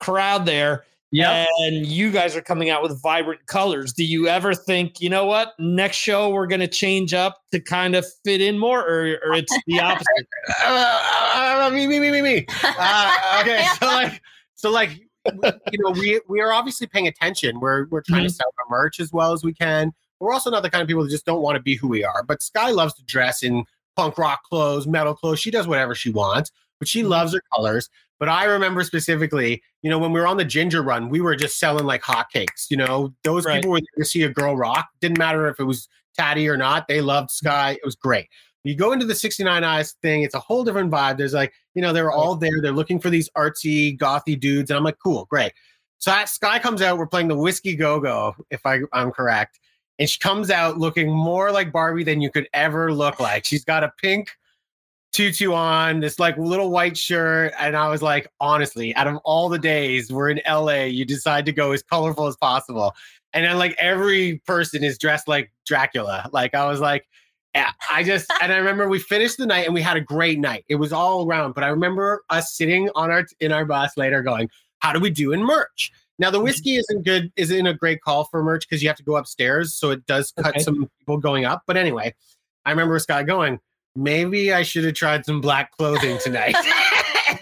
crowd there. Yeah. And you guys are coming out with vibrant colors. Do you ever think, you know what, next show we're going to change up to kind of fit in more, or, or it's the opposite? uh, uh, me, me, me, me, me. Uh, okay, so like, so like, you know, we we are obviously paying attention. We're we're trying to sell our merch as well as we can. We're also not the kind of people that just don't want to be who we are. But Skye loves to dress in punk rock clothes, metal clothes. She does whatever she wants, but she mm-hmm. loves her colors. But I remember specifically, you know, when we were on the Ginger Run, we were just selling like hotcakes. You know, those Right. people were there to see a girl rock. Didn't matter if it was Tatty or not. They loved mm-hmm. Skye. It was great. You go into the 69 Eyes thing, it's a whole different vibe. There's like, you know, they're all there. They're looking for these artsy, gothy dudes. And I'm like, cool, great. So that Skye comes out, we're playing the Whisky Go Go, if I, I'm correct. And she comes out looking more like Barbie than you could ever look like. She's got a pink tutu on, this like little white shirt. And I was like, honestly, out of all the days we're in LA, you decide to go as colorful as possible. And then like every person is dressed like Dracula. Like I was like, yeah, I just and I remember we finished the night and we had a great night. It was all around, but I remember us sitting on our in our bus later going, "How do we do in merch?" Now the mm-hmm. whiskey isn't good, isn't a great call for merch because you have to go upstairs, so it does cut Okay. some people going up. But anyway, I remember Skye going, "Maybe I should have tried some black clothing tonight."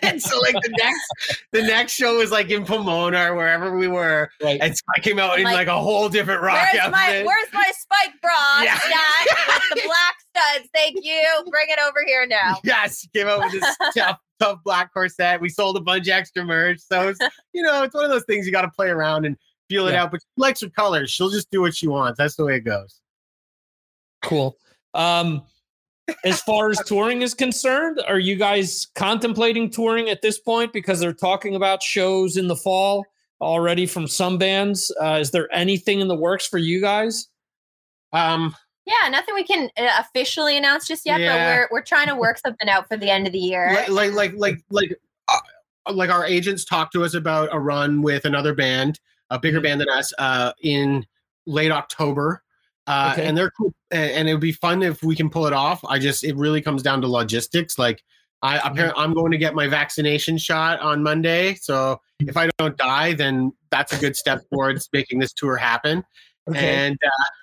and so like the next the next show was like in Pomona or wherever we were, Right. and Skye came out in Like, like a whole different rock Where's outfit. my Where's my spike bra? Yeah. Skye, with the black studs. Thank you. Bring it over here now. Yes, came out with this tough, tough black corset. We sold a bunch of extra merch. So it's, you know, it's one of those things you got to play around and feel it Yeah. out. But she likes her colors. She'll just do what she wants. That's the way it goes. Cool. Um, as far as touring is concerned, are you guys contemplating touring at this point? Because they're talking about shows in the fall already from some bands. Uh, is there anything in the works for you guys? Um, Yeah, nothing we can uh, officially announce just yet, Yeah. but we're we're trying to work something out for the end of the year. like, like, like, like, like, uh, like our agents talked to us about a run with another band, a bigger Mhm. band than us, uh, in late October. Uh, Okay. and they're cool, and, and it would be fun if we can pull it off. I just, it really comes down to logistics. Like, I apparently I'm going to get my vaccination shot on Monday, so if I don't die, then that's a good step towards making this tour happen. And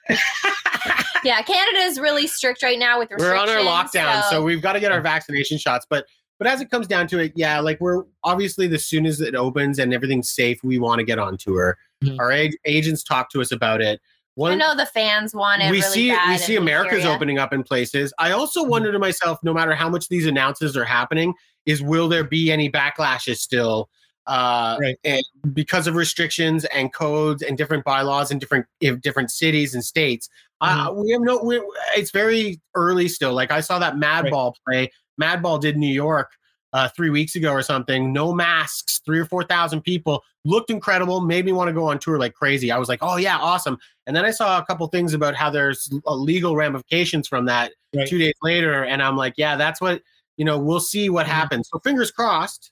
uh, Yeah, Canada is really strict right now with restrictions. we're on our lockdown, so, we've got to get our vaccination shots. But but as it comes down to it, yeah, like we're obviously the soon as it opens and everything's safe, we want to get on tour. Mhm. Our ag- agents talk to us about it. I know the fans want it. we really see bad we see America's area. opening up in places. I also wonder to myself, no matter how much these announces are happening, is will there be any backlashes still? Uh, Right. and because of restrictions and codes and different bylaws in different in different cities and states. Uh, Mm-hmm. we have no. we it's very early still. Like I saw that Madball play. Madball did New York uh, three weeks ago or something. No masks, three or four thousand people. Looked incredible. Made me want to go on tour like crazy. I was like, oh yeah, awesome. And then I saw a couple things about how there's uh, legal ramifications from that Right. two days later, and I'm like, yeah, that's what you know. We'll see what Mhm. happens. So fingers crossed.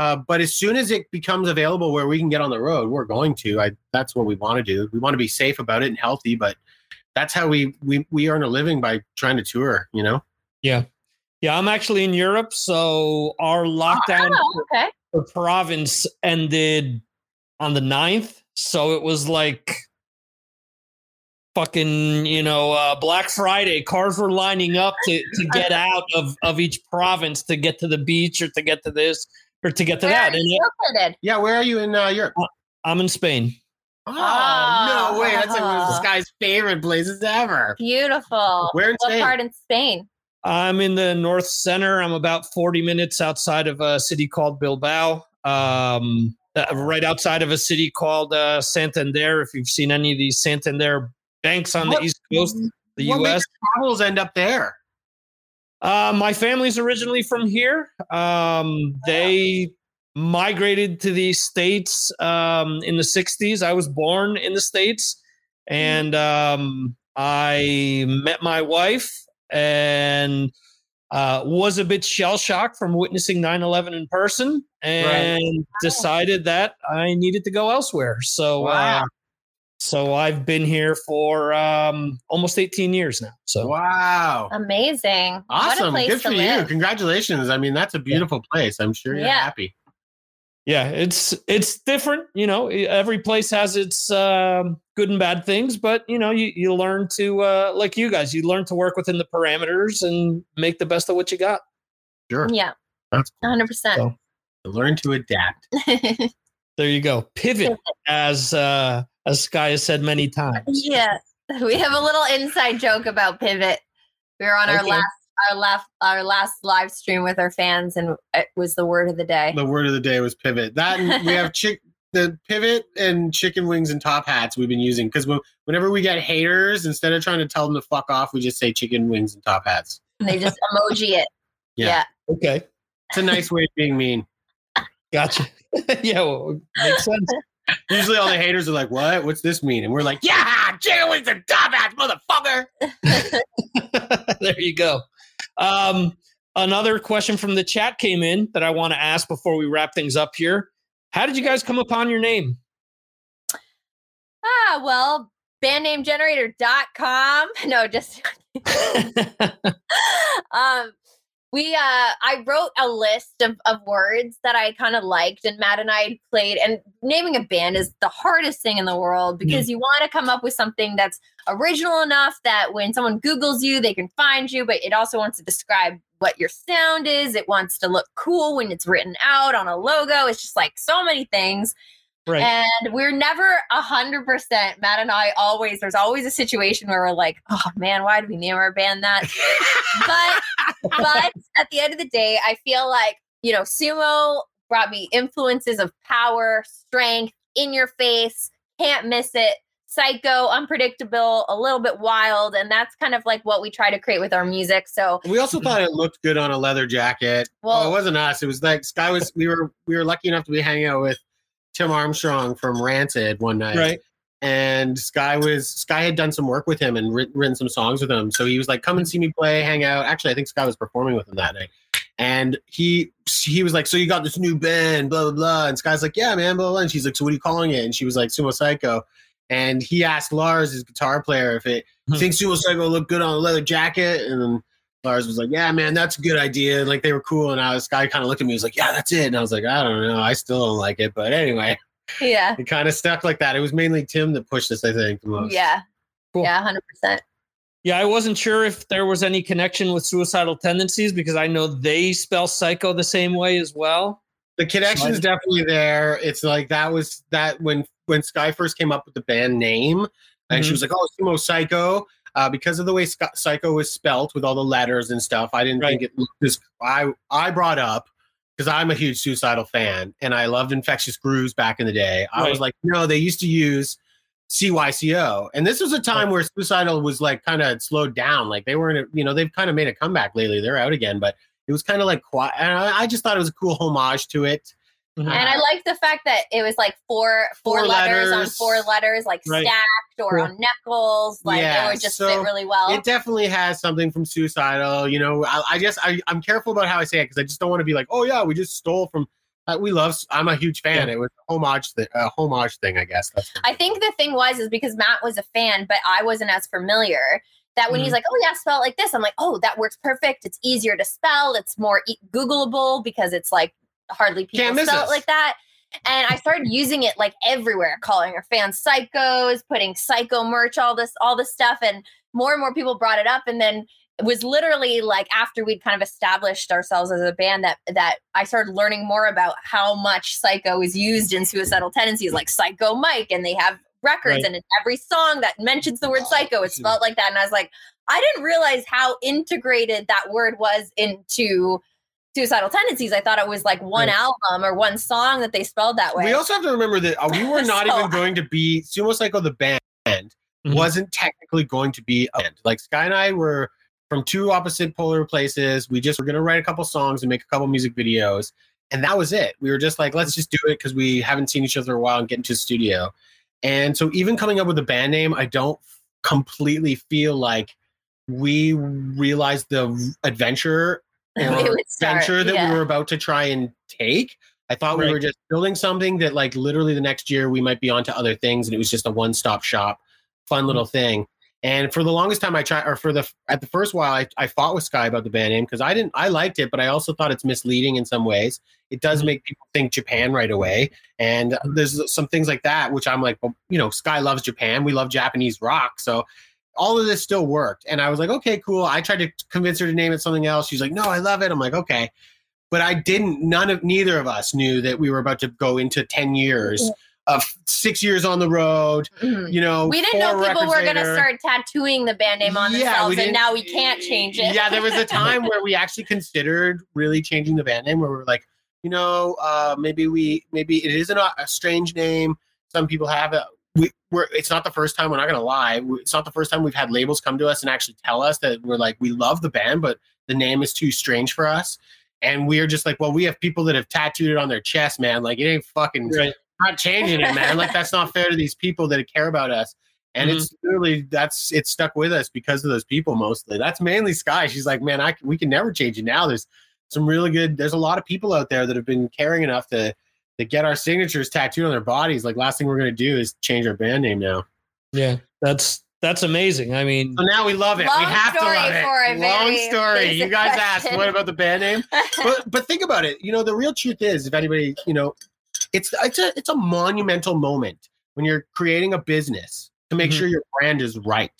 Uh, but as soon as it becomes available where we can get on the road, we're going to. I that's what we want to do. We want to be safe about it and healthy, but that's how we we we earn a living by trying to tour. You know. Yeah. Yeah, I'm actually in Europe, so our lockdown Oh, okay. for province ended on the 9th. So it was like fucking, you know, uh, Black Friday. Cars were lining up to, to get out of, of each province to get to the beach or to get to this or to get to Where that. are And you? Yeah. Where are you in uh, Europe? I'm in Spain. Oh, Oh. no way! That's like one of this guy's favorite places ever. Beautiful. Where in What Spain? part in Spain? I'm in the north center. I'm about 40 minutes outside of a city called Bilbao. Um, uh, right outside of a city called uh, Santander. If you've seen any of these Santander banks on What- the East Coast, the what U.S. makes travels end up there? Uh, my family's originally from here. Um, they migrated to the states um, in the '60s. I was born in the states, and um, I met my wife and uh, was a bit shell shocked from witnessing 9/11 in person, and decided that I needed to go elsewhere. So. Wow. Uh, so I've been here for um, almost 18 years now. So Wow. Amazing. What a Awesome. place Good for to you. live. Congratulations. I mean, that's a beautiful place. I'm sure you're Yeah. happy. yeah it's it's different you know every place has its um, good and bad things but you know you, you learn to uh, like you guys you learn to work within the parameters and make the best of what you got Sure. Yeah. That's cool. 100%. So- Learn to adapt. there you go pivot as uh as Skye has said many times yeah. We have a little inside joke about Pivot. We were on our last our last our last live stream with our fans and it was the word of the day. The word of the day was pivot. That and we have chick the pivot and chicken wings and top hats we've been using because whenever we get haters, instead of trying to tell them to fuck off, we just say chicken wings and top hats. And they just emoji it. Yeah. Yeah. okay It's a nice way of being mean. gotcha yeah well, makes sense Usually all the haters are like, "What? What's this mean?" And we're like, "Yeah, chicken wings and top hats, motherfucker." there you go um another question from the chat came in that i want to ask before we wrap things up here how did you guys come upon your name Ah, well, bandnamegenerator.com. No, just um we uh I wrote a list of, of words that I kind of liked and Matt and I played and naming a band is the hardest thing in the world because you want to come up with something that's original enough that when someone Googles you, they can find you, but it also wants to describe what your sound is. It wants to look cool when it's written out on a logo. It's just like so many things. Right And we're never a hundred percent. Matt and I always there's always a situation where we're like, oh man, why did we name our band that? but but at the end of the day, I feel like you know, sumo brought me influences of power, strength, in your face, can't miss it, psycho, unpredictable, a little bit wild, and that's kind of like what we try to create with our music. So We also mm-hmm. thought it looked good on a leather jacket. Well, Well- it wasn't us. It was like Skye was. We were we were lucky enough to be hanging out with Tim Armstrong from Rancid one night. right And Skye was Skye had done some work with him and written, written some songs with him. So he was like, "Come and see me play, hang out." Actually, I think Skye was performing with him that night. And he he was like, "So you got this new band, blah blah blah." And Skye's like, "Yeah, man, blah blah." blah. And she's like, "So what are you calling it?" And she was like, "Sumo Cyco." And he asked Lars, his guitar player, if it Hmm. thinks Sumo Cyco look good on a leather jacket. And then Lars was like, "Yeah, man, that's a good idea." Like they were cool. And I was guy kind of looked at me, he was like, "Yeah, that's it." And I was like, "I don't know, I still don't like it, but anyway." Yeah. it kind of stuck like that. It was mainly Tim that pushed this, I think, the most. Yeah. Cool. Yeah, 100%. Yeah, I wasn't sure if there was any connection with suicidal tendencies because I know they spell psycho the same way as well. The connection's Smart. definitely there. It's like that was that when when Skye first came up with the band name, and she Mhm. was like, "Oh, Sumo Cyco," uh, because of the way Sky- Psycho was spelt with all the letters and stuff. I didn't think it was. I I brought up because I'm a huge suicidal fan, and I loved Infectious Grooves back in the day. I was like, no, they used to use CYCO, and this was a time where suicidal was like kind of slowed down. Like they weren't, you know, they've kind of made a comeback lately. They're out again, but it was kind of like quiet. And I, I just thought it was a cool homage to it. Mhm. And I like the fact that it was like four four, Four letters, on four letters, like Right. stacked or on knuckles. Like Yeah, it would just so fit really well. It definitely has something from suicidal. You know, I, I just I, I'm careful about how I say it because I just don't want to be like, oh yeah, we just stole from. Uh, we love. I'm a huge fan. Yeah. It was a homage, th- a homage thing, I guess. That's I think the thing was is because Matt was a fan, but I wasn't as familiar. That when Mhm. he's like, "Oh yeah, spell it like this," I'm like, "Oh, that works perfect. It's easier to spell. It's more e- Googleable because it's like hardly people spell it like that." And I started using it like everywhere, calling our fans psychos, putting psycho merch, all this, all this stuff, and more and more people brought it up. And then it was literally like after we'd kind of established ourselves as a band that that I started learning more about how much psycho is used in suicidal tendencies, like Psycho Mike, and they have records, Right. and in every song that mentions the word psycho, it's spelled like that. And I was like, I didn't realize how integrated that word was into suicidal tendencies. I thought it was like one Right. album or one song that they spelled that way. We also have to remember that uh, we were not So- even going to be Sumo Cyco the band Mhm. wasn't technically going to be a band. Like Skye and I were from two opposite polar places. We just were going to write a couple songs and make a couple music videos, and that was it. We were just like, let's just do it because we haven't seen each other in a while and get into the studio. And so, even coming up with a band name, I don't completely feel like we realized the adventure It or start, venture that yeah. we were about to try and take. I thought we were just building something that, like, literally the next year we might be onto other things, and it was just a one-stop shop, fun little thing. And for the longest time, I tried, or for the at the first while, I, I fought with Skye about the band name because I didn't, I liked it, but I also thought it's misleading in some ways. It does Mhm. make people think Japan right away, and there's some things like that which I'm like, well, you know, Skye loves Japan, we love Japanese rock, so all of this still worked. And I was like, okay, cool. I tried to convince her to name it something else. She's like, no, I love it. I'm like, okay. But I didn't, none of, neither of us knew that we were about to go into 10 years of six years on the road, Mhm. you know. We didn't know people were going to start tattooing the band name on Yeah, themselves, and now we can't change it. Yeah, there was a time where we actually considered really changing the band name where we were like, you know, uh, maybe we, maybe it isn't a, a strange name. Some people have it. We, we're, it's not the first time. We're not gonna lie. It's not the first time we've had labels come to us and actually tell us that we're like, we love the band, but the name is too strange for us. And we are just like, well, we have people that have tattooed it on their chest, man. Like it ain't fucking Right. not changing it, man. Like that's not fair to these people that care about us. And Mhm. it's literally that's it's stuck with us because of those people mostly. That's mainly Skye. She's like, man, I we can never change it now. There's some really good. There's a lot of people out there that have been caring enough to to get our signatures tattooed on their bodies. Like last thing we're gonna do is change our band name now. Yeah, that's that's amazing. I mean, So now we love it. we have to love it. Long story. You basic guys asked what about the band name? but but think about it. You know, the real truth is, if anybody, you know, it's it's a it's a monumental moment when you're creating a business to make Mhm. sure your brand is right.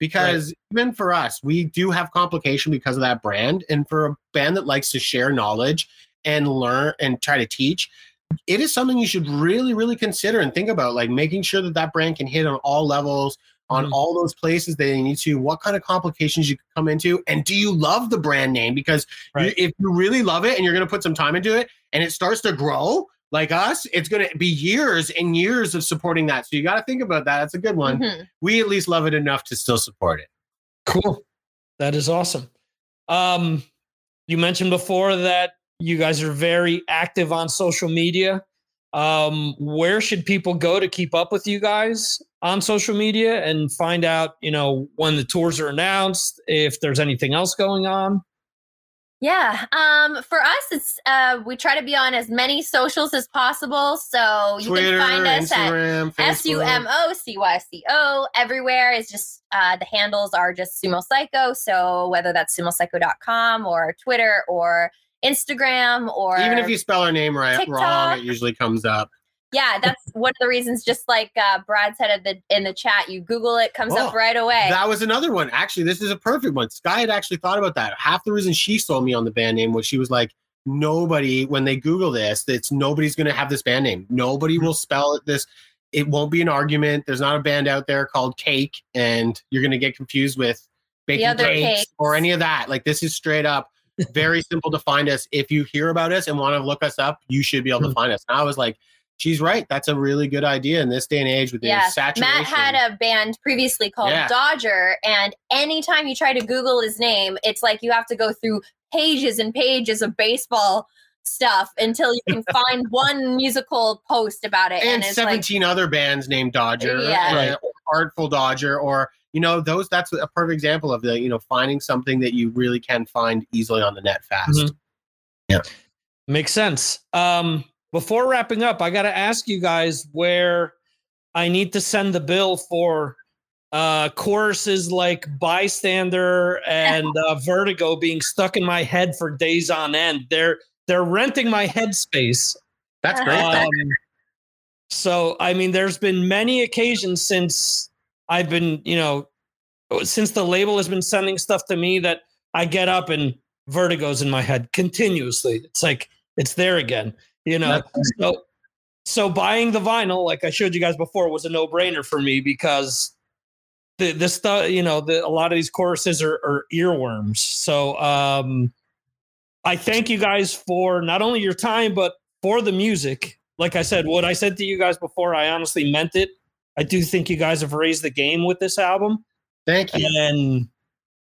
Because even for us, we do have complication because of that brand. And for a band that likes to share knowledge and learn and try to teach, it is something you should really, really consider and think about, like making sure that that brand can hit on all levels, on Mhm. all those places they need to, what kind of complications you could come into, and do you love the brand name? Because you- if you really love it and you're going to put some time into it, and it starts to grow like us, it's going to be years and years of supporting that. So you got to think about that. That's a good one. Mhm. We at least love it enough to still support it. cool. That is awesome. Um, you mentioned before that you guys are very active on social media. Um, where should people go to keep up with you guys on social media and find out, you know, when the tours are announced, if there's anything else going on? Yeah. Um, for us, it's uh, we try to be on as many socials as possible. So you Twitter, can find us at Instagram, S U M Facebook. O C Y C O everywhere is just uh, the handles are just Sumo Cyco. So whether that's sumo sumocyco.com or Twitter or Instagram or Even if you spell our name right TikTok. wrong, it usually comes up. Yeah, that's one of the reasons. Just like uh, Brad said at the in the chat, you Google it, comes Oh, up right away. That was another one. Actually, this is a perfect one. Skye had actually thought about that. Half the reason she sold me on the band name was she was like, nobody, when they Google this, it's nobody's going to have this band name. Nobody will spell it this. It won't be an argument. There's not a band out there called Cake, and you're going to get confused with baking cakes cakes. or any of that. Like, this is straight up very simple to find us. If you hear about us and want to look us up, you should be able to mm-hmm. find us. And I was like, she's right. That's a really good idea in this day and age with the Yeah, saturation. Matt had a band previously called Yeah. Dodger, and anytime you try to Google his name, it's like you have to go through pages and pages of baseball stuff until you can find one musical post about it. and it's like, 17 other bands named Dodger, Yeah. or Artful Dodger, or you know those. That's a perfect example of the you know finding something that you really can find easily on the net fast. Mhm. Makes sense. Um, before wrapping up, I got to ask you guys where I need to send the bill for uh, choruses like Bystander and uh, Vertigo being stuck in my head for days on end. They're they're renting my headspace. That's great. Um, so I mean, there's been many occasions since I've been, you know, since the label has been sending stuff to me that I get up and vertigos in my head continuously. It's like it's there again, you know. So so buying the vinyl, like I showed you guys before, was a no brainer for me because the the stuff, you know, the, a lot of these choruses are, are earworms. So um, I thank you guys for not only your time but for the music. Like I said, what I said to you guys before, I honestly meant it. I do think you guys have raised the game with this album, Thank you. and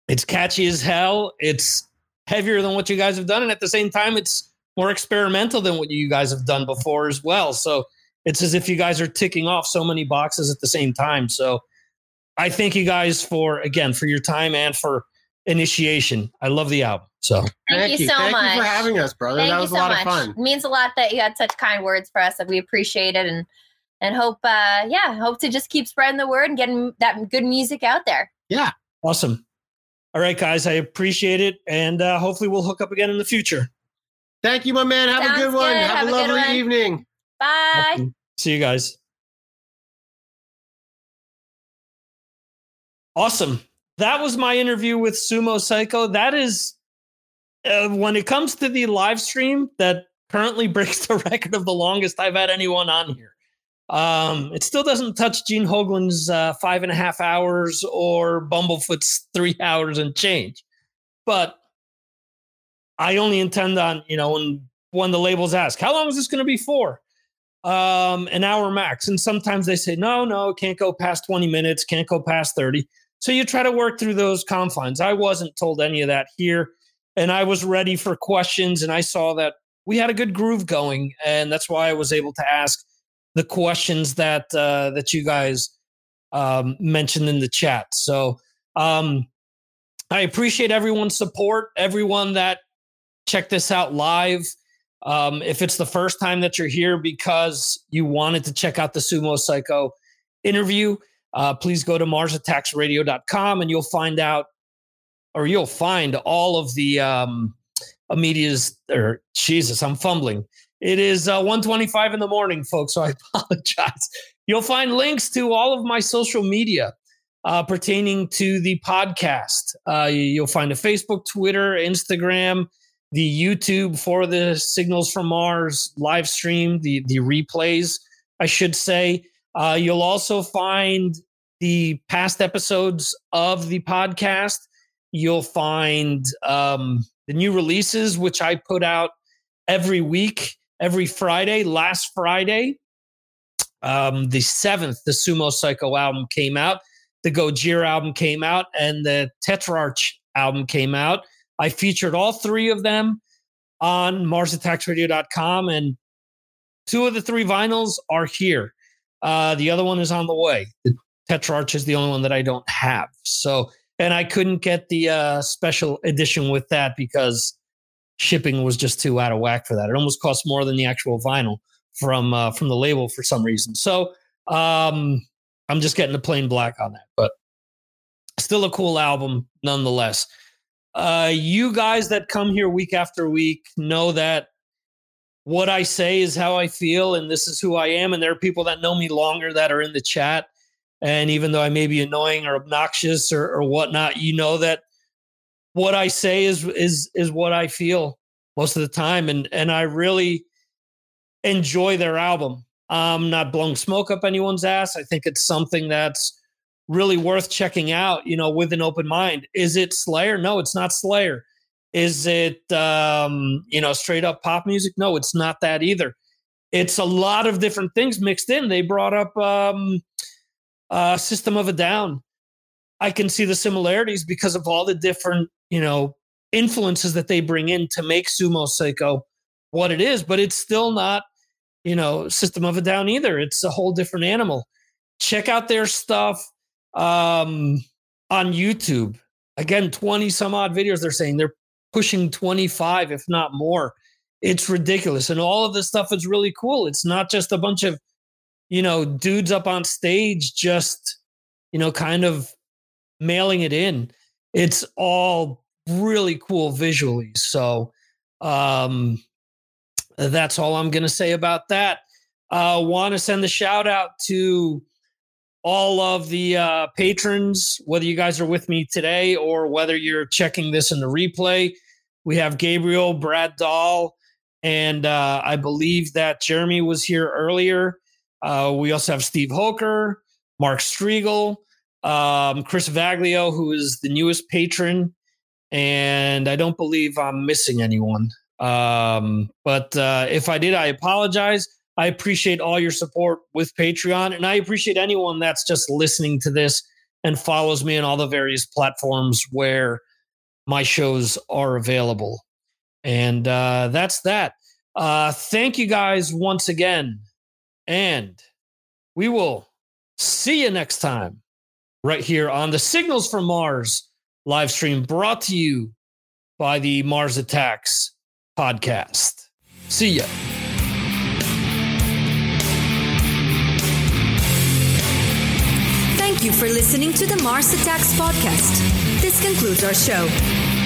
it's catchy as hell. It's heavier than what you guys have done, and at the same time, it's more experimental than what you guys have done before as well. So it's as if you guys are ticking off so many boxes at the same time. So I thank you guys for again for your time and for initiation. I love the album. So Thank, you so Thank much. you for having us, brother. Thank that you was so a lot much. of fun. It means a lot that you had such kind words for us, and we appreciate it. And and hope, uh, yeah, hope to just keep spreading the word and getting that good music out there. Yeah. Awesome. All right, guys, I appreciate it, and uh, hopefully we'll hook up again in the future. Thank you, my man. Have a good one. good. Have, Have a a lovely evening. Bye. Awesome. See you guys. Awesome. That was my interview with Sumo Cyco. That is, uh, when it comes to the live stream, that currently breaks the record of the longest I've had anyone on here. Um, it still doesn't touch Gene Hoglan's uh, five and a half hours or Bumblefoot's three hours and change. But I only intend on, you know, when when the labels ask, how long is this going to be for? um, an hour max. And sometimes they say, no, no, can't go past 20 minutes, can't go past 30. So you try to work through those confines. I wasn't told any of that here. And I was ready for questions. And I saw that we had a good groove going. And that's why I was able to ask the questions that uh, that you guys um, mentioned in the chat. So um, I appreciate everyone's support, everyone that checked this out live. Um, if it's the first time that you're here because you wanted to check out the Sumo Cyco interview, uh, please go to marsattacksradio.com and you'll find out, or you'll find all of the um, media's, or Jesus, I'm fumbling. It is uh, 125 in the morning, folks, so I apologize. You'll find links to all of my social media uh, pertaining to the podcast. Uh, you'll find a Facebook, Twitter, Instagram, the YouTube for the Signals from Mars live stream, the the replays, I should say. Uh, you'll also find the past episodes of the podcast. You'll find um, the new releases, which I put out every week, every Friday. Last Friday, um, the seventh, the Sumo Cyco album came out. The Gojira album came out, and the Tetrarch album came out. I featured all three of them on MarsAttacksRadio.com, and two of the three vinyls are here. Uh, the other one is on the way. The Tetrarch is the only one that I don't have. So, and I couldn't get the uh, special edition with that because shipping was just too out of whack for that. It almost cost more than the actual vinyl from uh, from the label for some reason. So, um, I'm just getting the plain black on that, but still a cool album nonetheless uh, you guys that come here week after week know that what I say is how I feel, and this is who I am. And there are people that know me longer that are in the chat. And even though I may be annoying or obnoxious or, or whatnot, you know that what I say is is is what I feel most of the time. And and I really enjoy their album. I'm not blowing smoke up anyone's ass. I think it's something that's really worth checking out, you know, with an open mind. Is it Slayer? No, it's not Slayer. Is it um, you know, straight up pop music? No, it's not that either. It's a lot of different things mixed in. They brought up um uh System of a Down. I can see the similarities because of all the different, you know, influences that they bring in to make Sumo Cyco what it is, but it's still not, you know, System of a Down either. It's a whole different animal. Check out their stuff um, on YouTube. Again, 20 some odd videos they're saying they're pushing 25, if not more. It's ridiculous. And all of this stuff is really cool. It's not just a bunch of, you know, dudes up on stage just, you know, kind of mailing it in. It's all really cool visually. So um that's all I'm going to say about that. Uh, Want to send a shout out to all of the uh, patrons, whether you guys are with me today or whether you're checking this in the replay. We have Gabriel, Brad Dahl, and uh, I believe that Jeremy was here earlier. Uh, we also have Steve Hoker, Mark Striegel, um, Chris Vaglio, who is the newest patron, and I don't believe I'm missing anyone. Um, but uh, if I did, I apologize. I appreciate all your support with Patreon, and I appreciate anyone that's just listening to this and follows me on all the various platforms where my shows are available. And uh, that's that. Uh, thank you guys once again. And we will see you next time right here on the Signals from Mars live stream brought to you by the Mars Attacks podcast. See ya. Thank you for listening to the Mars Attacks podcast. This concludes our show.